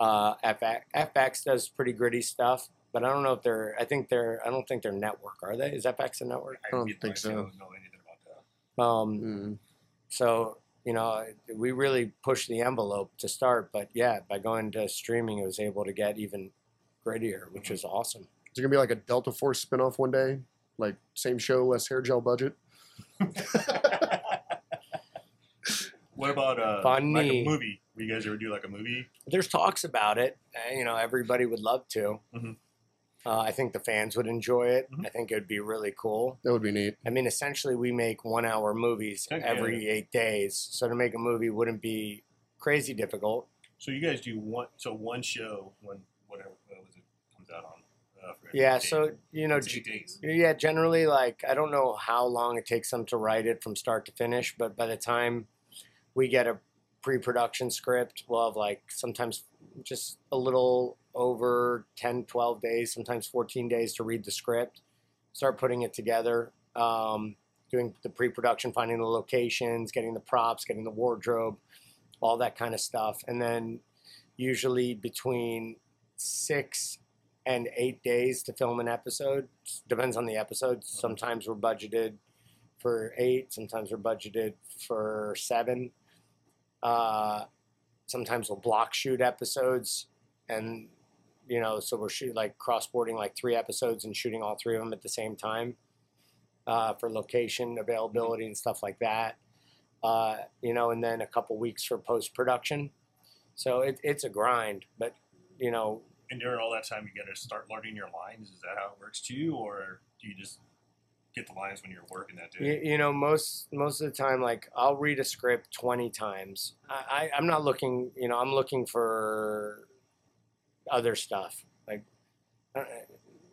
Uh, FX, FX does pretty gritty stuff, but I don't know if they're. I think they're. I don't think they're network. Are they? Is FX a network? I don't really think so. don't know anything about that. Um, mm. So, you know, we really pushed the envelope to start, but yeah, by going to streaming, it was able to get even grittier, which is awesome. is it going to be like a Delta Force spinoff one day? Like same show, less hair gel budget? What about uh, like a movie? Will you guys ever do like a movie? There's talks about it. uh, You know, everybody would love to. Mhm. Uh, I think the fans would enjoy it. Mhm. I think it would be really cool. That would be neat. I mean, essentially, we make one hour movies Heck yeah. every eight days. So to make a movie wouldn't be crazy difficult. So you guys do one, so one show when whatever what was it comes out on. Yeah. So, you know. Yeah, generally, like I don't know how long it takes them to write it from start to finish, but by the time we get a pre-production script, we'll have like sometimes just a little over 10, 12 days, sometimes 14 days to read the script, start putting it together, um, doing the pre-production, finding the locations, getting the props, getting the wardrobe, all that kind of stuff, and then usually between six and eight days to film an episode. Depends on the episode. Sometimes we're budgeted for eight. Sometimes we're budgeted for seven. Uh, sometimes we'll block shoot episodes, and you know, so we're shoot like cross boarding like three episodes and shooting all three of them at the same time uh, for location availability and stuff like that. Uh, you know, and then a couple weeks for post production. So it, it's a grind, but you know, And during all that time, you got to start learning your lines. Is that how it works too, or do you just get the lines when you're working that day? You, you know, most most of the time, like I'll read a script twenty times. I, I I'm not looking. You know, I'm looking for other stuff. Like, uh,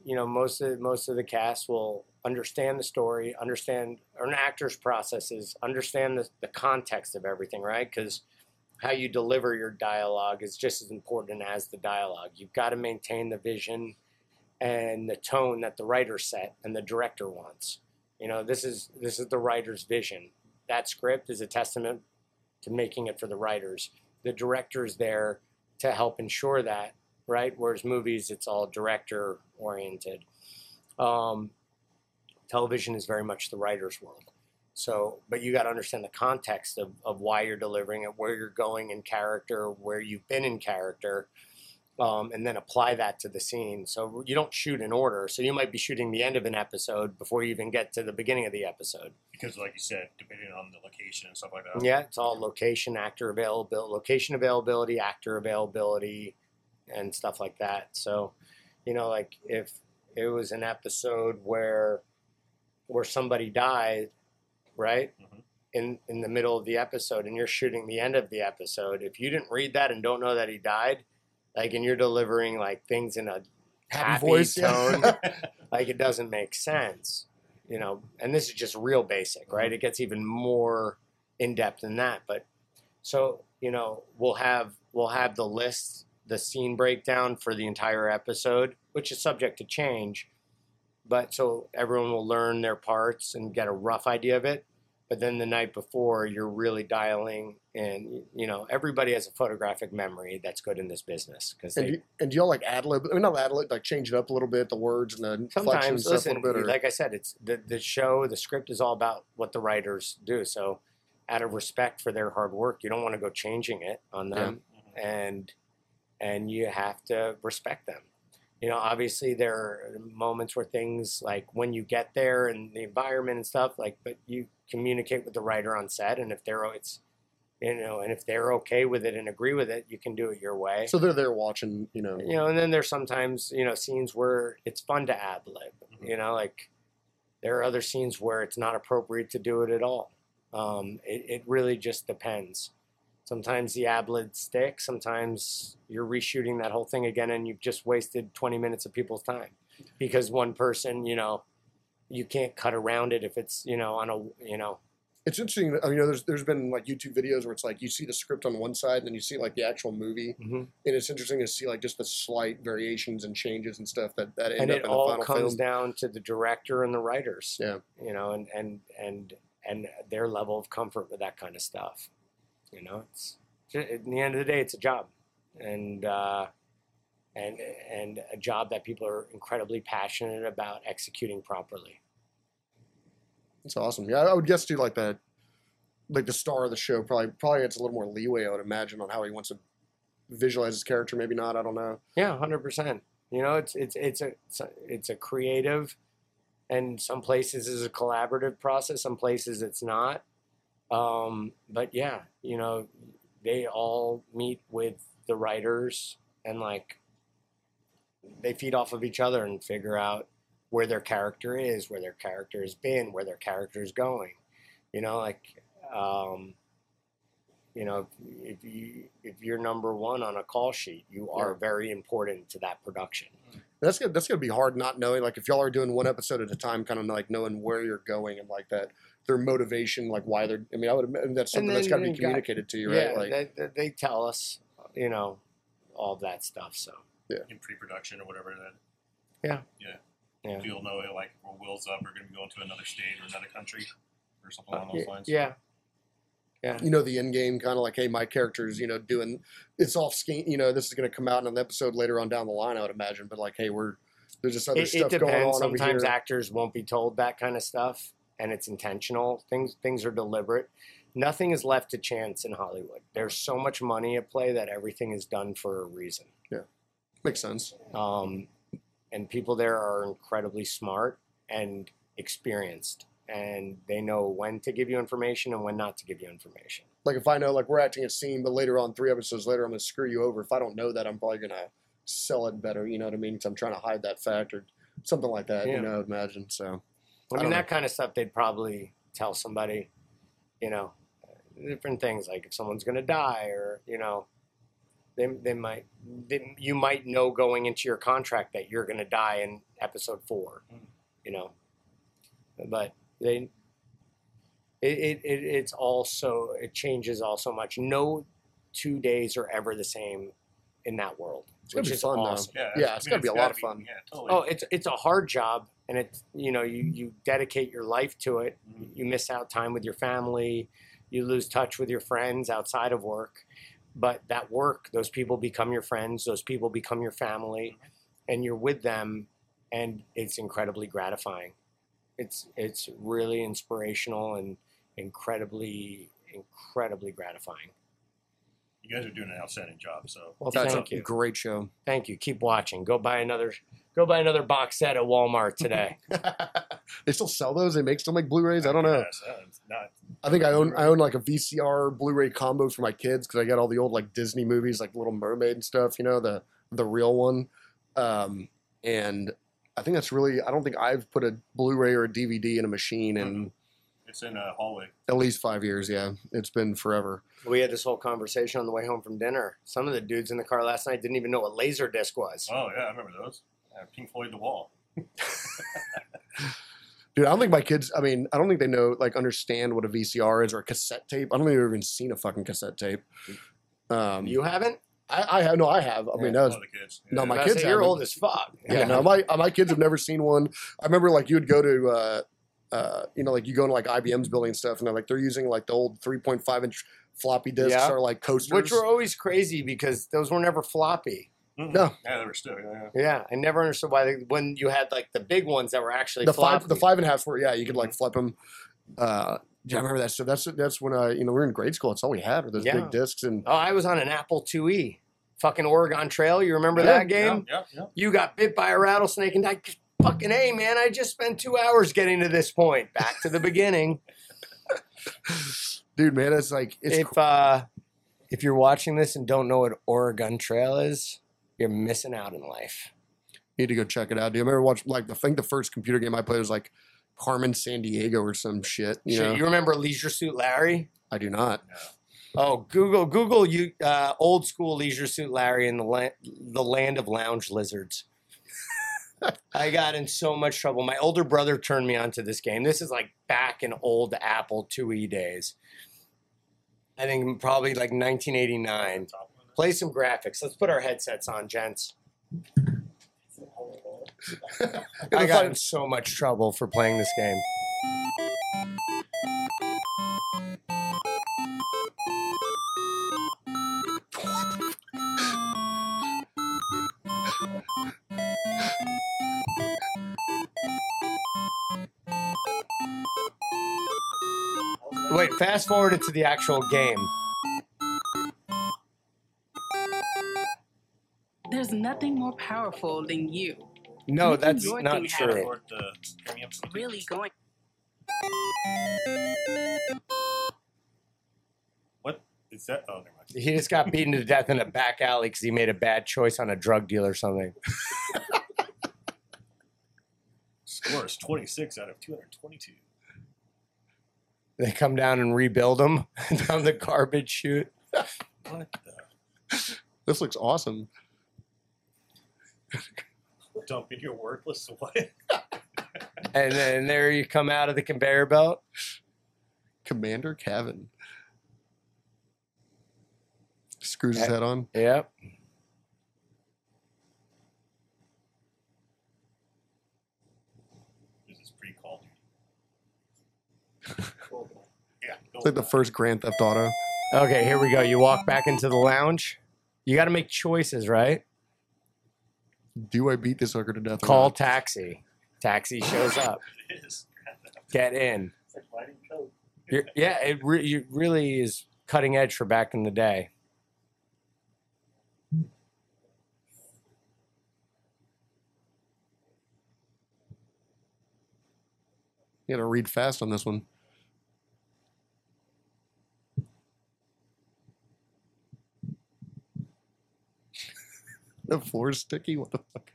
you know, most of most of the cast will understand the story, understand or an actor's processes, understand the, the context of everything, right? Because how you deliver your dialogue is just as important as the dialogue. You've got to maintain the vision and the tone that the writer set and the director wants. You know, this is this is the writer's vision. That script is a testament to making it for the writers. The director's there to help ensure that, right? Whereas movies, it's all director oriented. Um, television is very much the writer's world. So, but you got to understand the context of, of why you're delivering it, where you're going in character, where you've been in character, um, and then apply that to the scene. So you don't shoot in order. So you might be shooting the end of an episode before you even get to the beginning of the episode. Because, like you said, depending on the location and stuff like that. Yeah, it's all location, actor availability, location availability, actor availability, and stuff like that. So, you know, like if it was an episode where where somebody died, right? Mhm. In in the middle of the episode and you're shooting the end of the episode, if you didn't read that and don't know that he died, like, and you're delivering like things in a Happy, happy voice. tone. Like it doesn't make sense, you know. And this is just real basic, right? It gets even more in depth than that. But so you know, we'll have we'll have the list, the scene breakdown for the entire episode, which is subject to change. But so everyone will learn their parts and get a rough idea of it. But then the night before, you're really dialing and You know, everybody has a photographic memory that's good in this business because And, do, and do y'all like ad lib? I mean, not ad lib, like change it up a little bit, the words and the sometimes listen a little bit. Or, like i said it's the, the show the script is all about what the writers do so out of respect for their hard work you don't want to go changing it on them and and you have to respect them you know obviously there are moments where things like when you get there and the environment and stuff like but you communicate with the writer on set and if they're it's you know and if they're okay with it and agree with it you can do it your way so they're there watching, you know. you know, and then there's sometimes you know scenes where it's fun to ad lib. You know, like there are other scenes where it's not appropriate to do it at all. Um, it, it really just depends. Sometimes the ad lib sticks. Sometimes you're reshooting that whole thing again, and you've just wasted 20 minutes of people's time because one person, you know, you can't cut around it if it's you know on a you know It's interesting. I mean, you know, there's there's been like YouTube videos where it's like you see the script on one side and then you see like the actual movie, Mhm. and it's interesting to see like just the slight variations and changes and stuff that that end and up it in the all final comes film. down to the director and the writers Yeah. you know and and and and their level of comfort with that kind of stuff you know it's in the end of the day it's a job and uh and and a job that people are incredibly passionate about executing properly It's awesome. Yeah, I would guess too, like that, like the star of the show probably probably gets a little more leeway. I would imagine on how he wants to visualize his character. Maybe not. I don't know. Yeah, hundred percent. You know, it's it's it's a, it's a creative, and some places is a collaborative process. Some places it's not. Um, but yeah, you know, they all meet with the writers and like they feed off of each other and figure out where their character is, where their character has been, where their character is going. You know, like um, you know, if you if you're number one on a call sheet, you are very important to that production. That's gonna that's gonna be hard not knowing. Like if y'all are doing one episode at a time, kind of like knowing where you're going and like that their motivation, like why they're. I mean, I would imagine that's something that's got to be you got- communicated to you, right? Yeah, like they, they, they tell us, you know, all that stuff. So yeah, in pre-production or whatever. That Yeah. yeah, Yeah. You'll know like when Will's up, we're going to be going to another state or another country or something along yeah, those lines. yeah, yeah. you know the end game, kind of like, hey, my character's you know doing it's off scheme. You know, this is gonna come out in an episode later on down the line, I would imagine. But like, hey, we're there's just other It, it stuff depends. going on over Sometimes here. actors won't be told that kind of stuff, and it's intentional. Things things are deliberate. Nothing is left to chance in Hollywood. There's so much money at play that everything is done for a reason. Yeah, makes sense. um, and people there are incredibly smart and experienced and they know when to give you information and when not to give you information Like if I know like we're acting a scene, but later on, three episodes later, I'm gonna screw you over. If I don't know that, I'm probably gonna sell it better. You know what I mean? Because I'm trying to hide that fact or something like that. Yeah. You know, imagine. So i I mean don't that kind of stuff they'd probably tell somebody you know different things like if someone's going to die or you know they, they might they, you might know going into your contract that you're going to die in episode four you know but they it, it, it it's also it changes all so much no two days are ever the same in that world It's gonna which be is fun, though. awesome Yeah, Yeah, it's gotta be a lot of fun. Yeah, totally. Oh, it's it's a hard job, and it's you know you you dedicate your life to it. Mm-hmm. You miss out time with your family, you lose touch with your friends outside of work, but that work, those people become your friends, those people become your family, mm-hmm. and you're with them, and it's incredibly gratifying. It's it's really inspirational and incredibly incredibly gratifying. You guys are doing an outstanding job. So Well, that's thank a you. great show. Thank you. Keep watching. Go buy another. Go buy another box set at Walmart today. they still sell those. They make still make Blu-rays. I don't know. Yes, uh, not I think I own I own like a VCR Blu-ray combo for my kids because I got all the old like Disney movies, like Little Mermaid and stuff. You know the the real one, um, and I think that's really. I don't think I've put a Blu-ray or a DVD in a machine in It's in a hallway. At least five years. Yeah, it's been forever. We had this whole conversation on the way home from dinner. Some of the dudes in the car last night didn't even know what laser disc was. Oh yeah, I remember those. Yeah, Pink Floyd The Wall. Dude, I don't think my kids. I mean, I don't think they know, like, understand what a VCR is or a cassette tape. I don't think they've even seen a fucking cassette tape. Um, You haven't? I, I have no, I have. I mean, that was the kids. no, my I kids. say you're haven't. old as fuck. Yeah, no, my uh, my kids have never seen one. I remember like you would go to, uh, uh, you know, like you go into like IBM's building and stuff, and they're like they're using like the old 3.5 inch floppy disks Yeah. or like coasters. Which were always crazy because those were never floppy. Mhm. No. Yeah, they were still. Yeah, yeah. Yeah, I never understood why they, when you had like the big ones that were actually the floppy. five the five and were yeah, you could like flip them. Uh, yeah, I remember that. So that's that's when I you know we were in grade school. That's all we had were those Yeah. big discs and Oh, I was on an Apple IIe, fucking Oregon Trail. You remember Yeah, that game? Yeah, yeah. You got bit by a rattlesnake and died. Fucking a man! I just spent two hours getting to this point. Back to the beginning. dude, man, it's like it's if uh, if you're watching this and don't know what Oregon Trail is, you're missing out in life. need to go check it out. Do you remember watch like the think the first computer game I played was like Carmen Sandiego or some shit. You Shit, know, you remember Leisure Suit Larry? I do not. Oh, Google Google you uh, old school Leisure Suit Larry in the land the land of lounge lizards. I got in so much trouble. My older brother turned me onto this game. This is like back in old Apple IIe days. I think probably like 1989. Play some graphics. Let's put our headsets on, gents. I got in so much trouble for playing this game. Wait, fast forward it to the actual game. There's nothing more powerful than you. No, Making that's your not thing true. Record the premium CD. Really going. What is that? Oh, never mind. He just got beaten to death in a back alley because he made a bad choice on a drug deal or something. Score is 26 out of 222. They come down and rebuild them down the garbage chute. What the? This looks awesome. Dumping your worthless away. And then there you come out of the conveyor belt. Commander Cavan. Screws his head on. Yep. This is pretty Call of Duty. Yeah. It's like the first Grand Theft Auto. Okay, here we go. You walk back into the lounge. You got to make choices, right? Do I beat this sucker to death? or Call not? taxi. Taxi shows up. Get in. It's like writing code. You're, yeah, it, re- it really is cutting edge for back in the day. You gotta read fast on this one. The floor's sticky. What the fuck?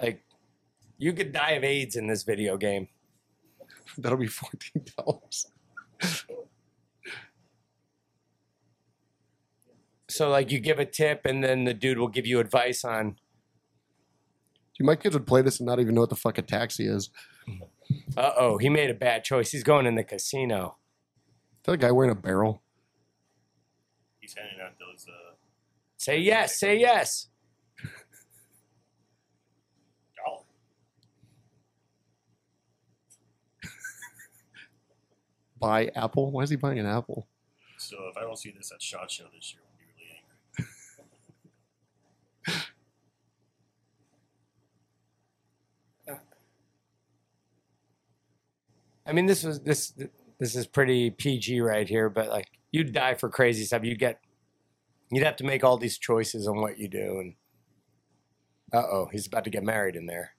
Like, you could die of AIDS in this video game. That'll be fourteen dollars. So, like, you give a tip, and then the dude will give you advice on, Dude, my kids would play this and not even know what the fuck a taxi is. uh oh, he made a bad choice. He's going in the casino. Is that a guy wearing a barrel? He's handing out those. Uh, Say yes, say yes. dollar. Buy Apple? Why is he buying an Apple? So if I don't see this at Shot Show this year, I'll be really angry. I mean, this was this this is pretty PG right here, but like, you'd die for crazy stuff. You get, you'd have to make all these choices on what you do, and uh oh, he's about to get married in there.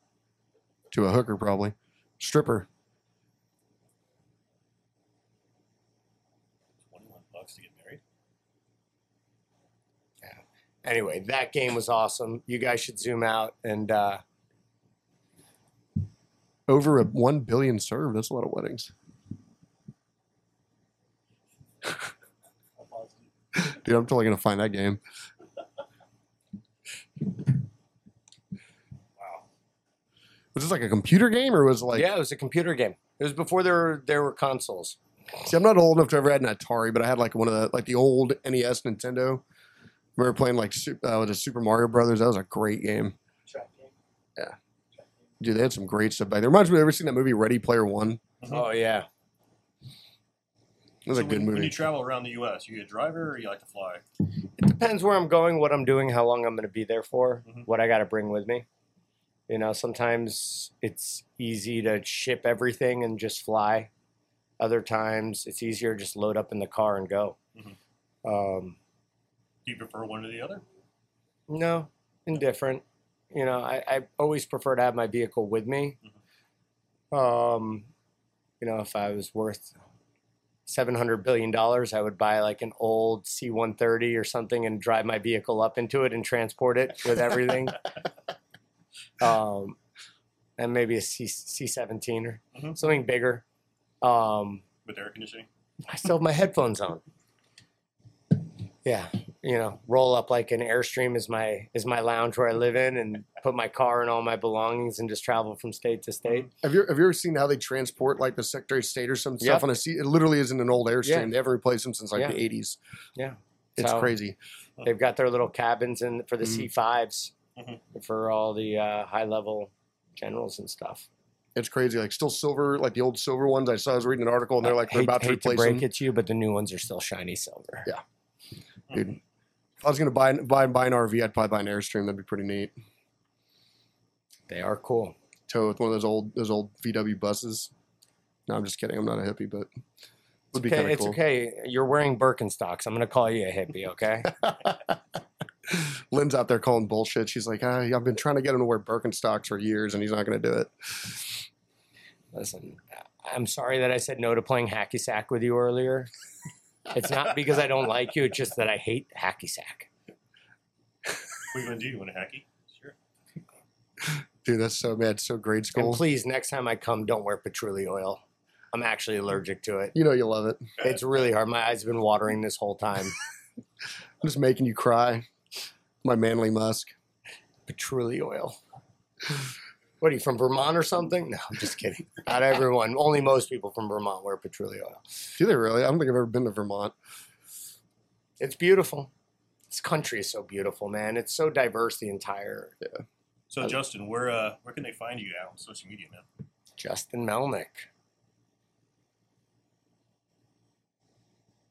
To a hooker, probably. Stripper. 21 bucks to get married. Yeah. Anyway, that game was awesome. You guys should zoom out and uh, Over a one billion served. That's a lot of weddings. Dude, I'm totally gonna find that game. Wow. Was this like a computer game or was it like? yeah, it was a computer game. It was before there were there were consoles. See, I'm not old enough to ever had an Atari, but I had like one of the like the old NES Nintendo. remember playing like uh, with the Super Mario Brothers. That was a great game. Track game. Yeah. Track game. Dude, they had some great stuff back there. Reminds me, ever seen that movie Ready Player One? Oh yeah, It was So a good when, when you travel around the U.S., you a driver or you like to fly? it depends where I'm going, what I'm doing, how long I'm going to be there for, Mhm. what I got to bring with me. You know, sometimes it's easy to ship everything and just fly. Other times it's easier to just load up in the car and go. Mhm. Um, Do you prefer one or the other? No, indifferent. You know, I, I always prefer to have my vehicle with me. Um, you know, if I was worth seven hundred billion dollars, I would buy like an old C one thirty or something and drive my vehicle up into it and transport it with everything. um, and maybe a C C seventeen or Mhm. something bigger. Um, With air conditioning? I still have my headphones on. Yeah, you know, roll up like an airstream is my is my lounge where I live in, and put my car and all my belongings, and just travel from state to state. Have you have you ever seen how they transport like the Secretary of State or some Yep. stuff on a seat? It literally isn't an old airstream. Yeah. They haven't replaced them since like Yeah. the eighties. Yeah. It's So- crazy. They've got their little cabins in for the Mhm. C 5s Mhm. for all the uh, high level generals and stuff. It's crazy. Like still silver, like the old silver ones. I saw I was reading an article and they're like they're hate, about to hate replace break them. it to you, but the new ones are still shiny silver. Yeah. Dude, if I was gonna buy buy buy an RV, I'd probably buy an airstream. That'd be pretty neat. They are cool. Tow with one of those old those old VW buses. No, I'm just kidding. I'm not a hippie, but would be Okay, kind of it's cool. okay. You're wearing Birkenstocks. I'm gonna call you a hippie. Okay. Lynn's out there calling bullshit. She's like, ah, I've been trying to get him to wear Birkenstocks for years, and he's not going to do it. Listen, I'm sorry that I said no to playing hacky sack with you earlier. It's not because I don't like you. It's just that I hate hacky sack. What are you going to do? You want a hacky? Sure. Dude, that's so bad. So grade And school. please, next time I come, don't wear patchouli oil. I'm actually allergic to it. You know you love it. It's really hard. My eyes have been watering this whole time. I'm just making you cry. My manly musk. Patchouli oil. What are you from Vermont or something? No, I'm just kidding. Not everyone. Only most people from Vermont wear patchouli oil. Do they really? I don't think I've ever been to Vermont. It's beautiful. This country is so beautiful, man. It's so diverse. The entire Yeah. So, Justin, where uh, where can they find you at on social media, man? Justin Melnick.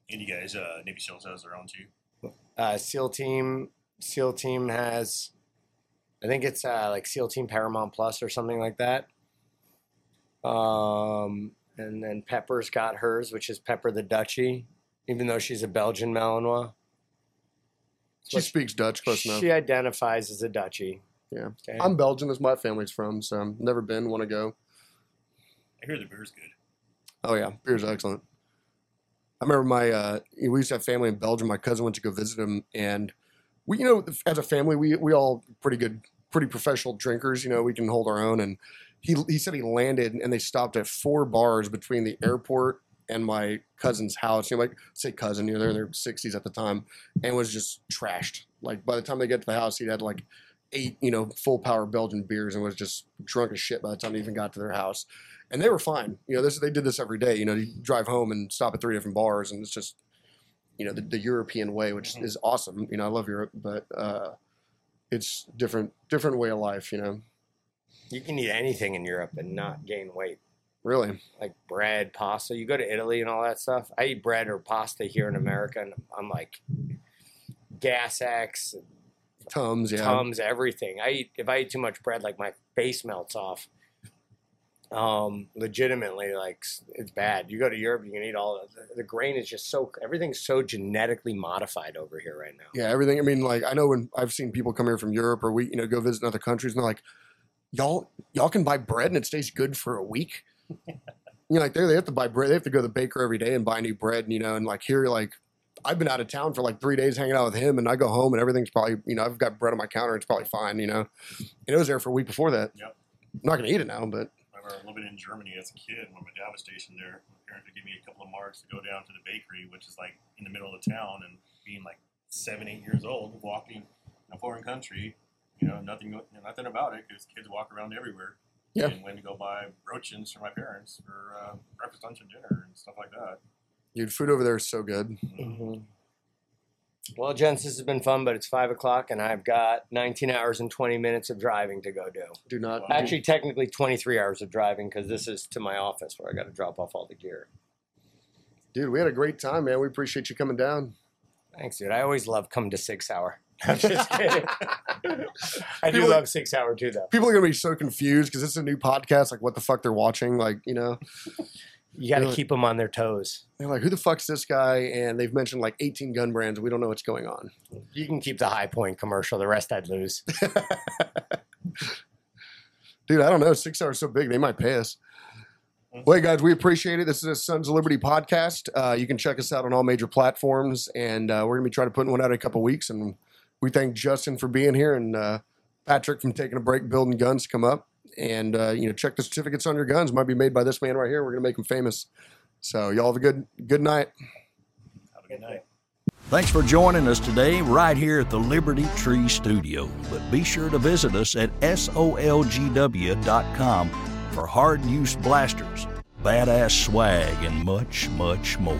And you guys, uh, Navy SEALs has their own too. uh, SEAL Team. SEAL Team has, I think it's uh, like SEAL Team Paramount Plus or something like that. Um, and then Pepper's got hers, which is Pepper the Dutchie, even though she's a Belgian Malinois. She speaks Dutch close enough. She identifies as a Dutchie. Yeah. Okay. I'm Belgian, as my family's from, so I've never been. Want to go? I hear the beer's good. Oh yeah, beer's excellent. I remember my uh, we used to have family in Belgium. My cousin went to go visit him, and we, you know, as a family, we we all pretty good, pretty professional drinkers. You know, we can hold our own. And he he said he landed, and they stopped at four bars between the airport and my cousin's house. You know, like say cousin, you know, they're in their sixties at the time, and was just trashed. Like by the time they get to the house, he had like eight, you know, full power Belgian beers, and was just drunk as shit by the time they even got to their house and they were fine. You know, this they did this every day. You know, you drive home and stop at three different bars, and it's just, you know, the, the European way, which Mhm. is awesome. You know, I love Europe, but uh, it's different, different way of life. You know, You can eat anything in Europe and not gain weight, really. like bread, pasta. You go to Italy and all that stuff. I eat bread or pasta here in America, and I'm like gas X, Tums, yeah. Tums, everything. I eat if I eat too much bread, like my face melts off. Um, legitimately, like it's bad. You go to Europe, you can eat all the, the grain is just so everything's so genetically modified over here right now. Yeah, everything. I mean, like I know when I've seen people come here from Europe or we, you know, go visit other countries, and they're like, "Y'all, y'all can buy bread and it stays good for a week." you know, like they they have to buy bread. They have to go to the baker every day and buy new bread. And, you know, and like here, like I've been out of town for like three days hanging out with him, and I go home and everything's probably you know I've got bread on my counter. It's probably fine, you know. And it was there for a week before that. Yep. I'm not gonna eat it now, but remember living in Germany as a kid when my dad was stationed there. My parents would give me a couple of marks to go down to the bakery, which is like in the middle of the town, and being like seven, eight years old, walking in a foreign country, you know, nothing, nothing about it because kids walk around everywhere. Yeah. And went to go buy roachins for my parents for uh, breakfast, lunch, and dinner and stuff like that. dude, food over there is so good. Mhm. Well, gents, this has been fun, but it's five o'clock, and I've got 19 hours and 20 minutes of driving to go do. Do not Actually, technically 23 hours of driving because this is to my office where I got to drop off all the gear. dude. We had a great time, man. We appreciate you coming down. Thanks, dude. I always love come to six hour. I'm just kidding. I do People- love six hour too, though. People are gonna be so confused because it's a new podcast. Like, what the fuck they're watching? Like, you know, You got to keep them on their toes. they're like, who the fuck's this guy? And they've mentioned like 18 gun brands. We don't know what's going on. You can keep the Hi-Point commercial. The rest I'd lose. Dude, I don't know. Six hours so big, they might pay us. Well, hey, guys, we appreciate it. This is a Sons of Liberty podcast. Uh, you can check us out on all major platforms, and uh, we're going to be trying to put one out in a couple weeks. And we thank Justin for being here and uh, Patrick from taking a break building guns come up. And, uh, you know, check the certificates on your guns. Might be made by this man right here. We're going to make him famous. So, y'all have a good good night. Have a good night. Thanks for joining us today right here at the Liberty Tree Studio. But be sure to visit us at solgw.com for hard use blasters, badass swag, and much, much more.